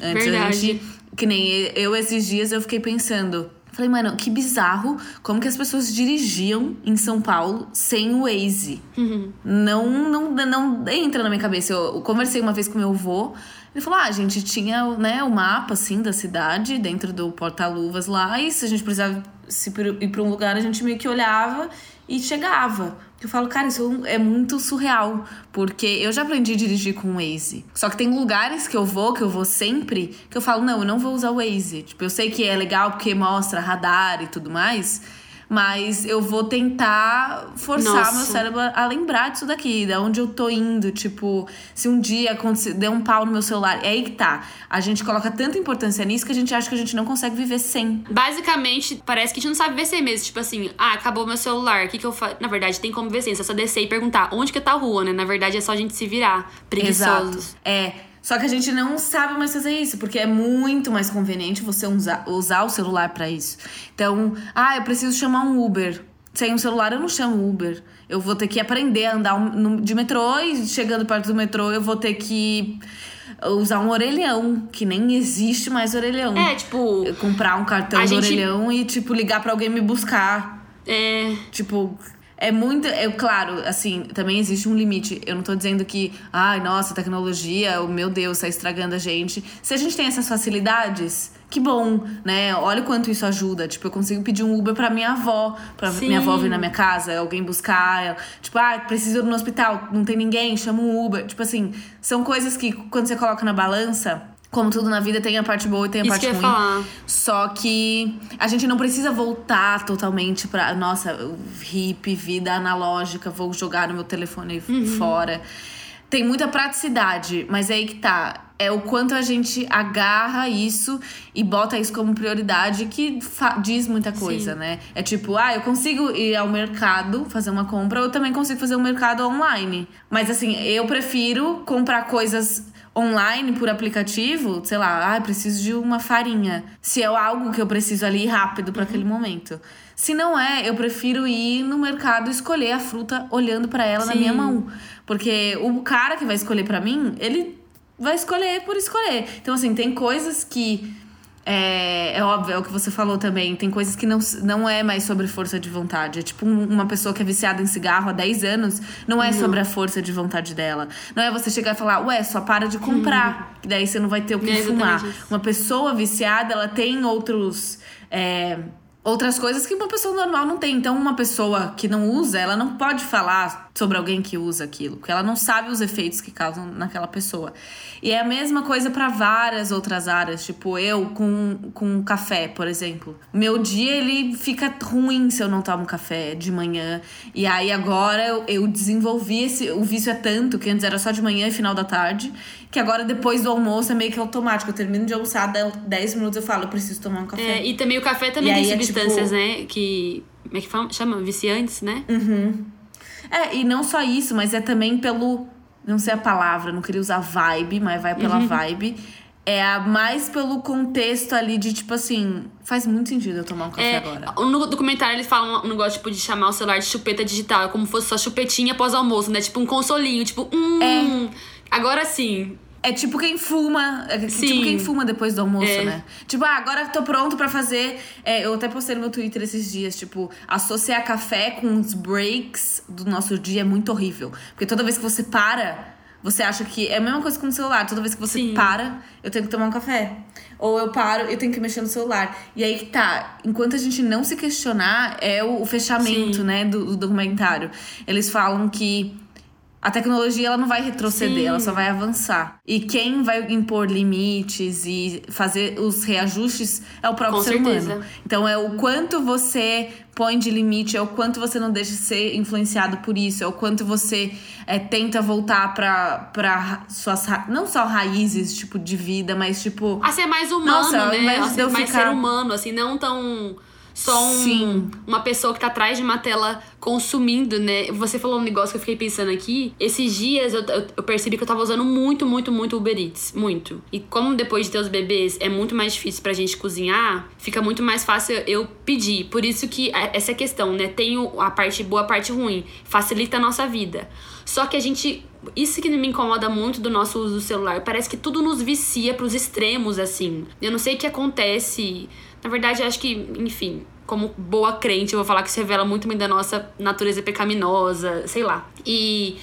Antes Verdade. a gente.
Que nem eu, esses dias, eu fiquei pensando Falei, mano, que bizarro como que as pessoas dirigiam em São Paulo sem o Waze.
Uhum.
Não, não, não entra na minha cabeça. Eu, conversei uma vez com meu avô. Ele falou: ah, a gente tinha né, o mapa assim da cidade dentro do porta-luvas lá. E se a gente precisava se ir para um lugar, a gente meio que olhava e chegava. Eu falo, cara, isso é muito surreal. Porque eu já aprendi a dirigir com o Waze. Só que tem lugares que eu vou, que eu vou sempre, que eu falo, não, eu não vou usar o Waze. Tipo, eu sei que é legal porque mostra radar e tudo mais mas eu vou tentar forçar Nossa. meu cérebro a lembrar disso daqui, de onde eu tô indo. Tipo, se um dia acontecer, der um pau no meu celular, é aí que tá. A gente coloca tanta importância nisso que a gente acha que a gente não consegue viver sem.
Basicamente, parece que a gente não sabe viver sem mesmo. Tipo assim, ah, acabou meu celular, o que, que eu faço? Na verdade, tem como viver sem. Você só descer e perguntar onde que tá a rua, né? Na verdade, é só a gente se virar. Preguiçosos.
Exato. É. Só que a gente não sabe mais fazer isso, porque é muito mais conveniente você usar, usar o celular para isso. Então, ah, eu preciso chamar um Uber. Sem um celular eu não chamo Uber. Eu vou ter que aprender a andar de metrô e chegando perto do metrô eu vou ter que usar um orelhão, que nem existe mais orelhão.
É, tipo.
Comprar um cartão do gente... orelhão e, tipo, ligar para alguém me buscar.
É.
Tipo, é muito. É claro, assim, também existe um limite. Eu não tô dizendo que, ai, nossa, tecnologia, o meu Deus, tá estragando a gente. Se a gente tem essas facilidades, que bom, né? Olha o quanto isso ajuda. Tipo, eu consigo pedir um Uber pra minha avó, pra Sim. minha avó vir na minha casa, alguém buscar. Tipo, ah, preciso ir no hospital, não tem ninguém, chama um Uber. Tipo assim, são coisas que quando você coloca na balança como tudo na vida, tem a parte boa e tem a
Isso
parte
ruim.
Falar. Só que a gente não precisa voltar totalmente pra. Nossa, hip, vida analógica, vou jogar no meu telefone uhum. fora. Tem muita praticidade, mas é aí que tá. É o quanto a gente agarra isso e bota isso como prioridade que diz muita coisa,
Sim.
né? É tipo, ah, eu consigo ir ao mercado fazer uma compra, eu também consigo fazer um mercado online. Mas assim, eu prefiro comprar coisas online por aplicativo, sei lá, ah, preciso de uma farinha. Se é algo que eu preciso ali rápido para aquele momento. Se não é, eu prefiro ir no mercado escolher a fruta olhando para ela Sim. na minha mão, porque o cara que vai escolher para mim, ele vai escolher por escolher. Então assim, tem coisas que é, é óbvio, é o que você falou também. Tem coisas que não, não é mais sobre força de vontade. É tipo uma pessoa que é viciada em cigarro há 10 anos, não é não. sobre a força de vontade dela. Não é você chegar e falar, ué, só para de comprar. Hum. daí você não vai ter o que é fumar. Uma pessoa viciada, ela tem outros. É, outras coisas que uma pessoa normal não tem. Então, uma pessoa que não usa, ela não pode falar sobre alguém que usa aquilo, porque ela não sabe os efeitos que causam naquela pessoa. E é a mesma coisa para várias outras áreas, tipo eu com, com café, por exemplo. Meu dia ele fica ruim se eu não tomo café de manhã. E aí agora eu, eu desenvolvi esse. O vício é tanto que antes era só de manhã e final da tarde, que agora depois do almoço é meio que automático. Eu termino de almoçar, 10 minutos eu falo, eu preciso tomar um café.
É, e também o café também e tem é, substâncias, tipo... né? Que. Como é que fala? chama? Viciantes, né?
Uhum. É, e não só isso, mas é também pelo não sei a palavra, não queria usar vibe, mas vai pela uhum. vibe. É mais pelo contexto ali de tipo assim, faz muito sentido eu tomar um café é, agora.
No documentário eles falam um negócio tipo de chamar o celular de chupeta digital, é como se fosse só chupetinha após almoço, né? Tipo um consolinho, tipo, hum. É. Agora sim,
é tipo quem fuma. É tipo quem fuma depois do almoço, é. né? Tipo, ah, agora tô pronto para fazer. É, eu até postei no meu Twitter esses dias, tipo, associar café com os breaks do nosso dia é muito horrível. Porque toda vez que você para, você acha que. É a mesma coisa com o celular. Toda vez que você Sim. para, eu tenho que tomar um café. Ou eu paro, eu tenho que mexer no celular. E aí que tá. Enquanto a gente não se questionar, é o, o fechamento, Sim. né, do, do documentário. Eles falam que a tecnologia ela não vai retroceder, Sim. ela só vai avançar. E quem vai impor limites e fazer os reajustes é o próprio Com ser certeza. humano. Então é o quanto você põe de limite, é o quanto você não deixa de ser influenciado por isso, é o quanto você é, tenta voltar para para suas não só raízes tipo de vida, mas tipo
a ser mais humano, Nossa, né? A ser mais ser humano, assim, não tão só um, uma pessoa que tá atrás de uma tela consumindo, né? Você falou um negócio que eu fiquei pensando aqui. Esses dias eu, eu, percebi que eu tava usando muito, muito, muito Uber Eats. Muito. E como depois de ter os bebês é muito mais difícil pra gente cozinhar, fica muito mais fácil eu pedir. Por isso que essa é a questão, né? Tem a parte boa, a parte ruim. Facilita a nossa vida. Só que a gente isso que me incomoda muito do nosso uso do celular. Parece que tudo nos vicia pros extremos, assim. Eu não sei o que acontece na verdade, acho que, enfim, como boa crente, eu vou falar que isso revela muito da nossa natureza pecaminosa, sei lá. E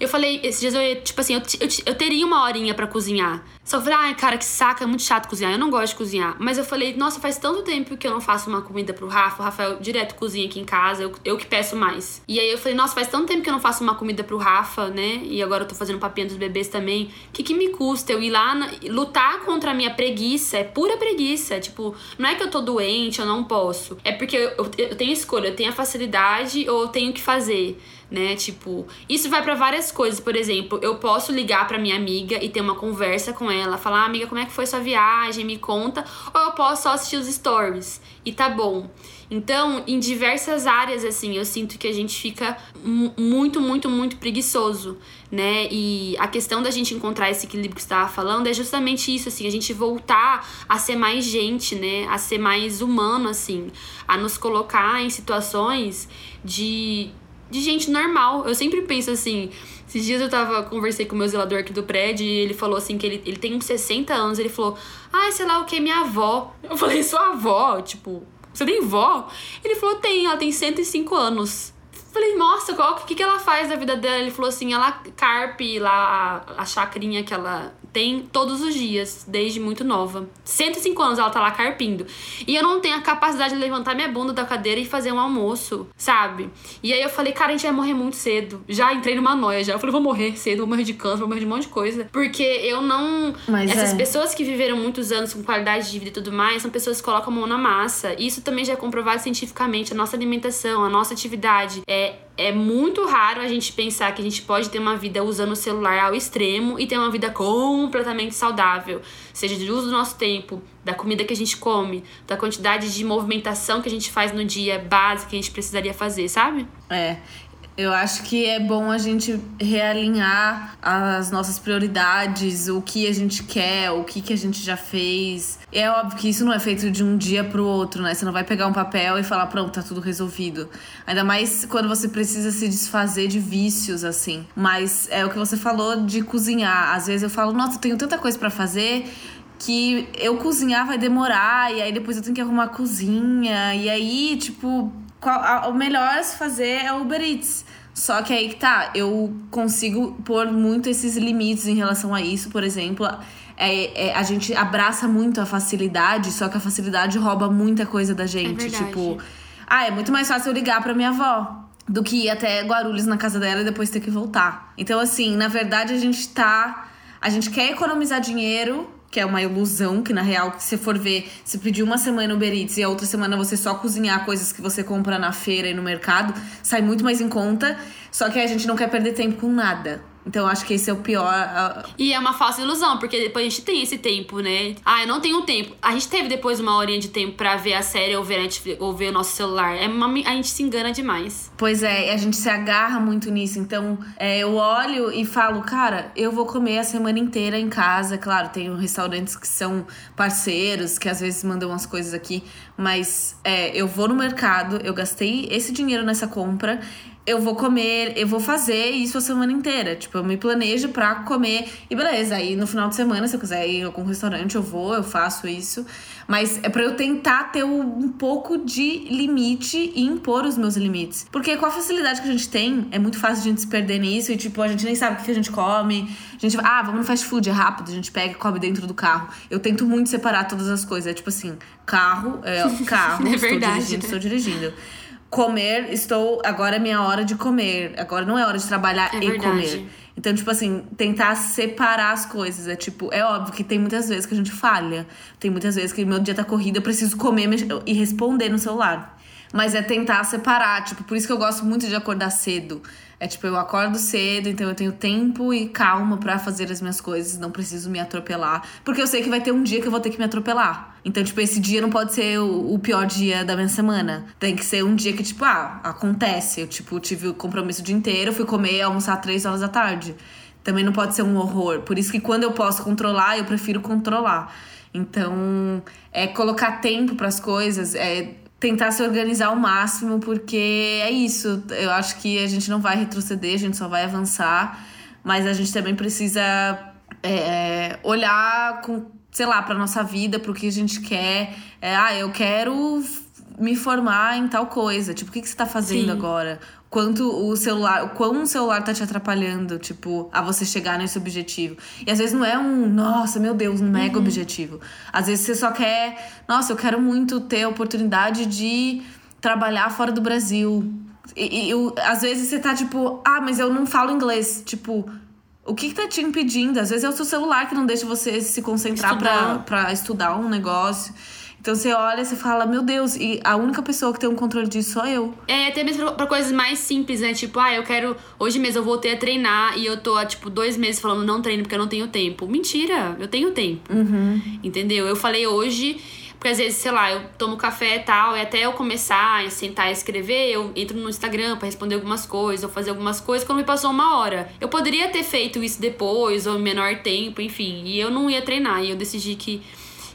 eu falei, esses dias eu, tipo assim, eu, eu, eu teria uma horinha para cozinhar. Só falei, ai, cara, que saca, é muito chato cozinhar. Eu não gosto de cozinhar. Mas eu falei, nossa, faz tanto tempo que eu não faço uma comida pro Rafa. O Rafael direto cozinha aqui em casa, eu, eu que peço mais. E aí eu falei, nossa, faz tanto tempo que eu não faço uma comida pro Rafa, né? E agora eu tô fazendo papinha dos bebês também. O que, que me custa eu ir lá na, lutar contra a minha preguiça? É pura preguiça. Tipo, não é que eu tô doente, eu não posso. É porque eu, eu, eu tenho escolha, eu tenho a facilidade ou eu tenho que fazer né? Tipo, isso vai para várias coisas. Por exemplo, eu posso ligar para minha amiga e ter uma conversa com ela, falar, ah, amiga, como é que foi sua viagem? Me conta. Ou eu posso só assistir os stories e tá bom. Então, em diversas áreas, assim, eu sinto que a gente fica muito, muito, muito preguiçoso, né? E a questão da gente encontrar esse equilíbrio que você estava falando é justamente isso, assim, a gente voltar a ser mais gente, né? A ser mais humano, assim, a nos colocar em situações de, de gente normal. Eu sempre penso assim. Esses dias eu tava, conversei com o meu zelador aqui do prédio e ele falou assim que ele, ele tem uns 60 anos. Ele falou, ah, sei lá o que, minha avó. Eu falei, sua avó? Tipo, você tem vó? Ele falou, tem, ela tem 105 anos. Falei, nossa, qual que, que ela faz da vida dela? Ele falou assim, ela carpe lá a, a chacrinha que ela tem todos os dias, desde muito nova. 105 anos ela tá lá carpindo. E eu não tenho a capacidade de levantar minha bunda da cadeira e fazer um almoço, sabe? E aí eu falei, cara, a gente vai morrer muito cedo. Já entrei numa noia já. Eu falei, vou morrer cedo, vou morrer de câncer, vou morrer de um monte de coisa. Porque eu não. Mas Essas é. pessoas que viveram muitos anos com qualidade de vida e tudo mais são pessoas que colocam a mão na massa. Isso também já é comprovado cientificamente. A nossa alimentação, a nossa atividade é é muito raro a gente pensar que a gente pode ter uma vida usando o celular ao extremo e ter uma vida completamente saudável, seja de uso do nosso tempo, da comida que a gente come, da quantidade de movimentação que a gente faz no dia básica que a gente precisaria fazer, sabe?
É. Eu acho que é bom a gente realinhar as nossas prioridades, o que a gente quer, o que, que a gente já fez. É óbvio que isso não é feito de um dia pro outro, né? Você não vai pegar um papel e falar, pronto, tá tudo resolvido. Ainda mais quando você precisa se desfazer de vícios, assim. Mas é o que você falou de cozinhar. Às vezes eu falo, nossa, eu tenho tanta coisa para fazer que eu cozinhar vai demorar, e aí depois eu tenho que arrumar a cozinha, e aí, tipo, qual, a, o melhor a se fazer é o Uber Eats. Só que aí que tá, eu consigo pôr muito esses limites em relação a isso, por exemplo. é, é, a gente abraça muito a facilidade, só que a facilidade rouba muita coisa da gente.
verdade.
tipo, ah, é muito mais fácil eu ligar pra minha avó do que ir até Guarulhos na casa dela e depois ter que voltar. Então, assim, na verdade, a gente tá. A gente quer economizar dinheiro, que é uma ilusão, que na real, se você for ver, se pedir uma semana Uber Eats e a outra semana você só cozinhar coisas que você compra na feira e no mercado, sai muito mais em conta. Só que a gente não quer perder tempo com nada. Então, eu acho que esse é o pior.
E é uma falsa ilusão, porque depois a gente tem esse tempo, né? Ah, eu não tenho tempo. A gente teve depois uma horinha de tempo pra ver a série ou ver, a ou ver o nosso celular. É uma- a gente se engana demais.
Pois é, a gente se agarra muito nisso. Então, é, eu olho e falo, cara, eu vou comer a semana inteira em casa. Claro, tem restaurantes que são parceiros, que às vezes mandam as coisas aqui. Mas é, eu vou no mercado, eu gastei esse dinheiro nessa compra. Eu vou comer, eu vou fazer isso a semana inteira. Tipo, eu me planejo pra comer. E beleza, aí no final de semana, se eu quiser ir em algum restaurante, eu vou, eu faço isso. Mas é pra eu tentar ter um pouco de limite e impor os meus limites. Porque com a facilidade que a gente tem, é muito fácil a gente se perder nisso e, tipo, a gente nem sabe o que a gente come. A gente ah, vamos no fast food, é rápido, a gente pega e come dentro do carro. Eu tento muito separar todas as coisas. É tipo assim, carro, é carro,
É
estou
verdade,
dirigindo,
né?
estou dirigindo. Comer, estou. Agora é minha hora de comer. Agora não é hora de trabalhar
É
e
verdade.
comer. Então, tipo assim, tentar separar as coisas. É tipo, é óbvio que tem muitas vezes que a gente falha. Tem muitas vezes que meu dia tá corrido, eu preciso comer e responder no celular. Mas é tentar separar, tipo, por isso que eu gosto muito de acordar cedo. É tipo, eu acordo cedo, então eu tenho tempo e calma pra fazer as minhas coisas, não preciso me atropelar. Porque eu sei que vai ter um dia que eu vou ter que me atropelar. Então, tipo, esse dia não pode ser o, o pior dia da minha semana. Tem que ser um dia que, tipo, ah, acontece. Eu, tipo, tive o compromisso o dia inteiro, fui comer e almoçar três horas da tarde. Também não pode ser um horror. Por isso que quando eu posso controlar, eu prefiro controlar. Então, é colocar tempo pras coisas, é tentar se organizar ao máximo, porque é isso. Eu acho que a gente não vai retroceder, a gente só vai avançar, mas a gente também precisa é, olhar com, sei lá, pra nossa vida, pro que a gente quer. É, ah, eu quero me formar em tal coisa. Tipo, o que, que você tá fazendo
Sim.
agora? Quanto o celular, o quão o celular tá te atrapalhando, tipo, a você chegar nesse objetivo. E às vezes não é um, nossa, meu Deus, um mega objetivo. Às vezes você só quer, nossa, eu quero muito ter a oportunidade de trabalhar fora do Brasil. E, e eu- às vezes você tá tipo, ah, mas eu não falo inglês. Tipo, o que, que tá te impedindo? Às vezes é o seu celular que não deixa você se concentrar pra
estudar
um negócio. Então você olha você fala, meu Deus, e a única pessoa que tem um controle disso sou eu.
É, até mesmo pra, coisas mais simples, né? Tipo, ah, eu quero. Hoje mesmo eu voltei a treinar e eu tô há, tipo, dois meses falando não treino porque eu não tenho tempo. Mentira, eu tenho tempo. Entendeu? Eu falei hoje. Porque às vezes, sei lá, eu tomo café e tal, e até eu começar a sentar e escrever, eu entro no Instagram pra responder algumas coisas, ou fazer algumas coisas, quando me passou uma hora. Eu poderia ter feito isso depois, ou em menor tempo, enfim, e eu não ia treinar, e eu decidi que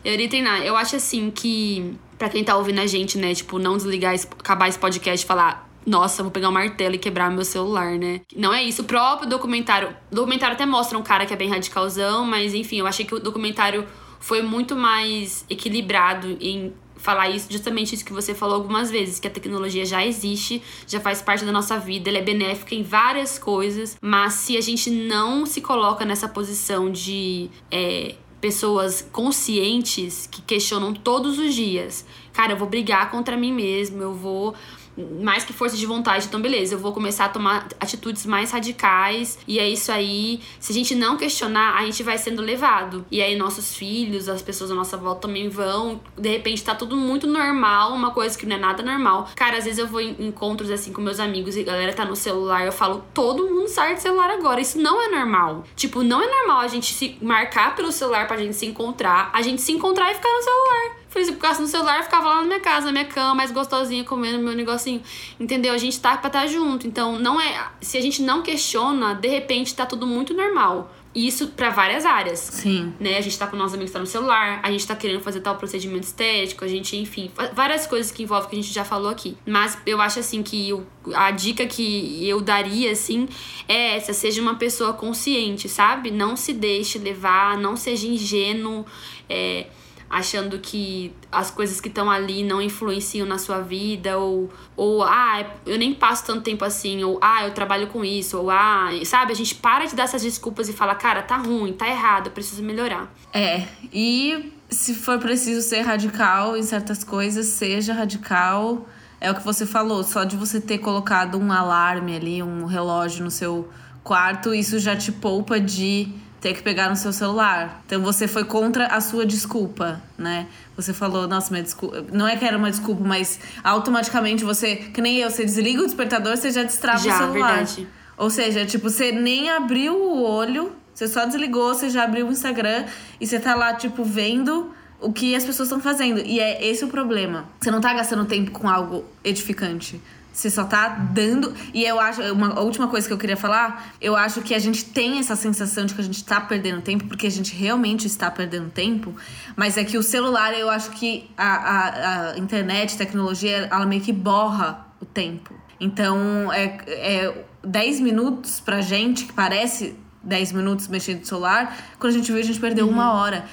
eu iria treinar. Eu acho assim que, pra quem tá ouvindo a gente, né, tipo, não desligar, acabar esse podcast e falar. Nossa, vou pegar um martelo e quebrar meu celular, né? Não é isso. O próprio documentário. O documentário até mostra um cara que é bem radicalzão, mas enfim, eu achei que o documentário foi muito mais equilibrado em falar isso, justamente isso que você falou algumas vezes, que a tecnologia já existe, já faz parte da nossa vida, ela é benéfica em várias coisas, mas se a gente não se coloca nessa posição de é, pessoas conscientes que questionam todos os dias, cara, eu vou brigar contra mim mesmo, eu vou mais que força de vontade, então beleza, eu vou começar a tomar atitudes mais radicais e é isso aí. Se a gente não questionar, a gente vai sendo levado. E aí nossos filhos, as pessoas à nossa volta também vão. De repente tá tudo muito normal, uma coisa que não é nada normal. Cara, às vezes eu vou em encontros assim com meus amigos e a galera tá no celular, eu falo, todo mundo sai do celular agora. Isso não é normal. Tipo, não é normal a gente se marcar pelo celular pra gente se encontrar, a gente se encontrar e ficar no celular. Falei, se eu ficasse no celular, eu ficava lá na minha casa, na minha cama, mais gostosinha, comendo meu negocinho. Entendeu? A gente tá pra estar junto. Então, não é. Se a gente não questiona, de repente tá tudo muito normal. E Isso pra várias áreas.
Sim.
Né? A gente tá com nossos amigos que tá no celular, a gente tá querendo fazer tal procedimento estético, a gente, enfim, várias coisas que envolvem que a gente já falou aqui. Mas eu acho assim que a dica que eu daria, assim, é essa: seja uma pessoa consciente, sabe? Não se deixe levar, não seja ingênuo. É, achando que as coisas que estão ali não influenciam na sua vida, ou, ou ah, eu nem passo tanto tempo assim, ou ah, eu trabalho com isso, ou ah, sabe? A gente para de dar essas desculpas e fala, cara, tá ruim, tá errado, eu preciso melhorar.
É, e se for preciso ser radical em certas coisas, seja radical. É o que você falou, só de você ter colocado um alarme ali, um relógio no seu quarto, isso já te poupa de ter que pegar no seu celular. Então você foi contra a sua desculpa, né? Você falou, nossa, minha desculpa. Não é que era uma desculpa, mas automaticamente você, que nem eu, você desliga o despertador, você já destrava
Já,
o celular.
verdade.
Ou seja, tipo, você nem abriu o olho, você só desligou, você já abriu o Instagram e você tá lá, tipo, vendo o que as pessoas estão fazendo. E é esse o problema. Você não tá gastando tempo com algo edificante. Você só tá dando. E eu acho. Uma a última coisa que eu queria falar, eu acho que a gente tem essa sensação de que a gente tá perdendo tempo, porque a gente realmente está perdendo tempo. Mas é que o celular, eu acho que a, a, a internet, a tecnologia, ela meio que borra o tempo. Então, é, é 10 minutos pra gente, que parece 10 minutos mexendo no celular, quando a gente vê, a gente perdeu uma hora.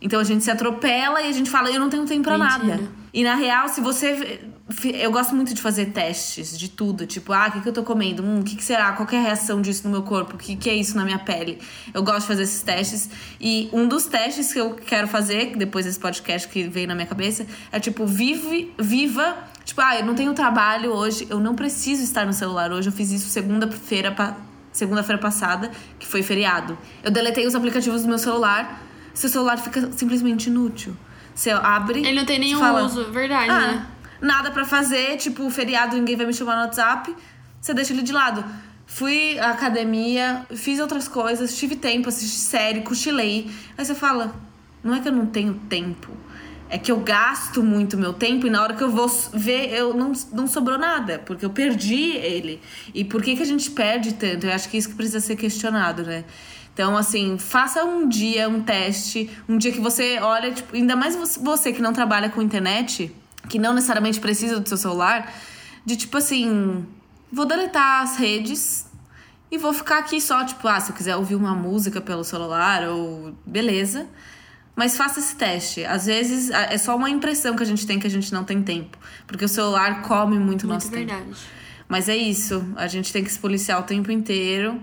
Então a gente se atropela e a gente fala, eu não tenho tempo pra
Mentira.
nada. E na real, se você. Eu gosto muito de fazer testes de tudo. Tipo, ah, o que, que eu tô comendo? Hum, o que, que será? Qual que é a reação disso no meu corpo? O que, que é isso na minha pele? Eu gosto de fazer esses testes. E um dos testes que eu quero fazer, depois desse podcast que veio na minha cabeça, é tipo, vive, viva. Tipo, ah, eu não tenho trabalho hoje, eu não preciso estar no celular hoje. Eu fiz isso segunda-feira segunda-feira passada, que foi feriado. Eu deletei os aplicativos do meu celular. Seu celular fica simplesmente inútil. Você abre.
Ele não tem nenhum
fala,
uso, verdade,
ah,
né?
Nada pra fazer, tipo, feriado, ninguém vai me chamar no WhatsApp. Você deixa ele de lado. Fui à academia, fiz outras coisas, tive tempo, assisti série, cochilei. Aí você fala, não é que eu não tenho tempo. É que eu gasto muito meu tempo e na hora que eu vou ver, eu não, não sobrou nada, porque eu perdi ele. E por que, que a gente perde tanto? Eu acho que isso que precisa ser questionado, né? Então, assim, faça um dia um teste, um dia que você olha, tipo, ainda mais você que não trabalha com internet, que não necessariamente precisa do seu celular, de tipo assim, vou deletar as redes e vou ficar aqui só, tipo, ah, se eu quiser ouvir uma música pelo celular, ou beleza. Mas faça esse teste. Às vezes é só uma impressão que a gente tem que a gente não tem tempo. Porque o celular come muito,
Muito
nosso tempo.
verdade.
Mas é isso. A gente tem que se policiar o tempo inteiro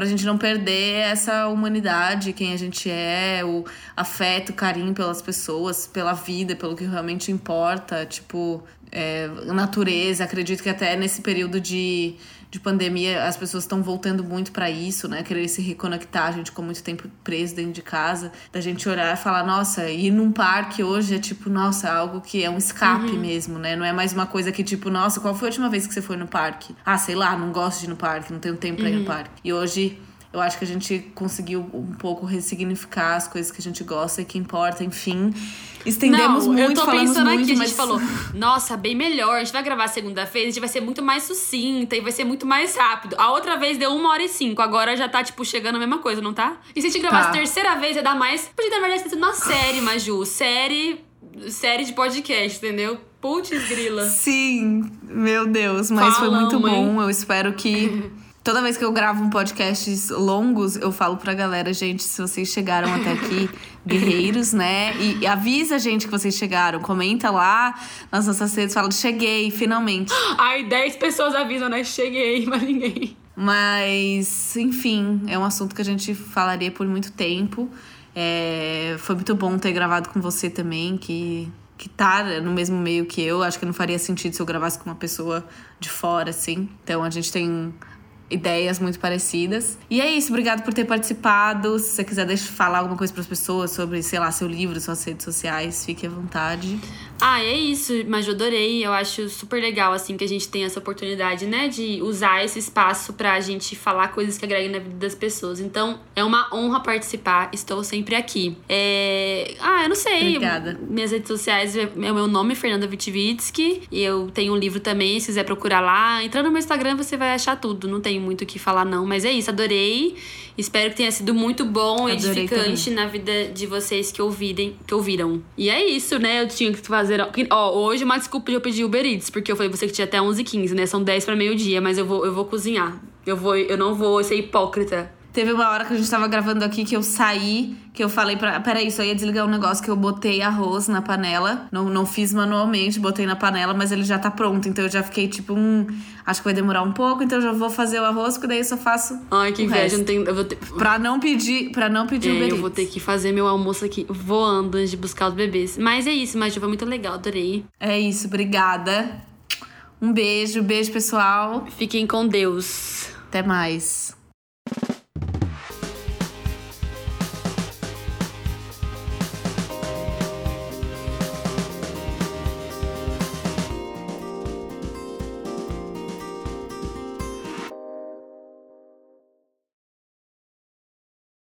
pra gente não perder essa humanidade, quem a gente é, o afeto, o carinho pelas pessoas, pela vida, pelo que realmente importa. Tipo, é, natureza. Acredito que até nesse período de, de pandemia as pessoas estão voltando muito pra isso, né? Querer se reconectar. A gente ficou muito tempo preso dentro de casa. Da gente olhar e falar, nossa, ir num parque hoje é tipo, nossa, algo que é um escape mesmo, né? Não é mais uma coisa que tipo, nossa, qual foi a última vez que você foi no parque? Ah, sei lá, não gosto de ir no parque, não tenho tempo pra ir no parque. E hoje eu acho que a gente conseguiu um pouco ressignificar as coisas que a gente gosta e que importa, enfim. Estendemos
não,
muito,
eu tô
falamos
pensando
muito,
aqui, a
mas...
gente falou, nossa, bem melhor, a gente vai gravar segunda-feira, a gente vai ser muito mais sucinta e vai ser muito mais rápido. A outra vez deu uma hora e cinco, agora já tá, tipo, chegando a mesma coisa, não tá? E se a gente gravasse
Tá.
a terceira vez, ia dar mais... Podia, na verdade, ter sido uma série, Maju, série... Série de podcast, entendeu? Putz, grila.
Sim, meu Deus, mas foi
Falam,
muito
hein?
bom. Eu espero que. Toda vez que eu gravo um podcasts longos, eu falo pra galera, gente, se vocês chegaram até aqui, guerreiros, né? E, e avisa a gente que vocês chegaram. Comenta lá nas nossas redes, fala, cheguei, finalmente.
Ai, 10 pessoas avisam, né? Cheguei, mas ninguém.
Mas, enfim, é um assunto que a gente falaria por muito tempo. É, foi muito bom ter gravado com você também, que, que tá no mesmo meio que eu. Acho que não faria sentido se eu gravasse com uma pessoa de fora, assim. Então a gente tem ideias muito parecidas. E é isso, obrigado por ter participado. Se você quiser deixar falar alguma coisa para as pessoas sobre, sei lá, seu livro, suas redes sociais, fique à vontade.
Ah, é isso, mas eu adorei. Eu acho super legal, assim, que a gente tem essa oportunidade, né, de usar esse espaço pra gente falar coisas que agreguem na vida das pessoas. Então, é uma honra participar. Estou sempre aqui. É... Ah, eu não sei.
Obrigada.
Minhas redes sociais é é o meu nome, Fernanda Vitivitsky. E eu tenho um livro também, se quiser procurar lá. Entrando no meu Instagram, você vai achar tudo. Não tenho muito o que falar, não. Mas é isso, adorei. Espero que tenha sido muito bom,
Adorei
edificante na vida de vocês que ouvirem, que ouviram. E é isso, né? Eu tinha que fazer. Ó, hoje uma desculpa de eu pedir Uber Eats, porque eu falei você que tinha até 11h15, né? São 10 para meio-dia, mas eu vou, eu vou cozinhar. Eu, vou, eu não vou ser hipócrita.
Teve uma hora que a gente tava gravando aqui que eu saí, que eu falei pra. Peraí, só ia desligar um negócio que eu botei arroz na panela. Não, não fiz manualmente, botei na panela, mas ele já tá pronto. Então eu já fiquei tipo, um. Acho que vai demorar um pouco, então eu já vou fazer o arroz, porque daí eu só faço.
Ai, que
o
inveja, não tenho. Eu vou ter.
Pra não pedir, pra não pedir o
É,
Uber
eu vou ter que fazer meu almoço aqui voando antes de buscar os bebês. Mas é isso, mas foi muito legal, adorei.
É isso, obrigada. Um beijo, beijo, pessoal.
Fiquem com Deus.
Até mais.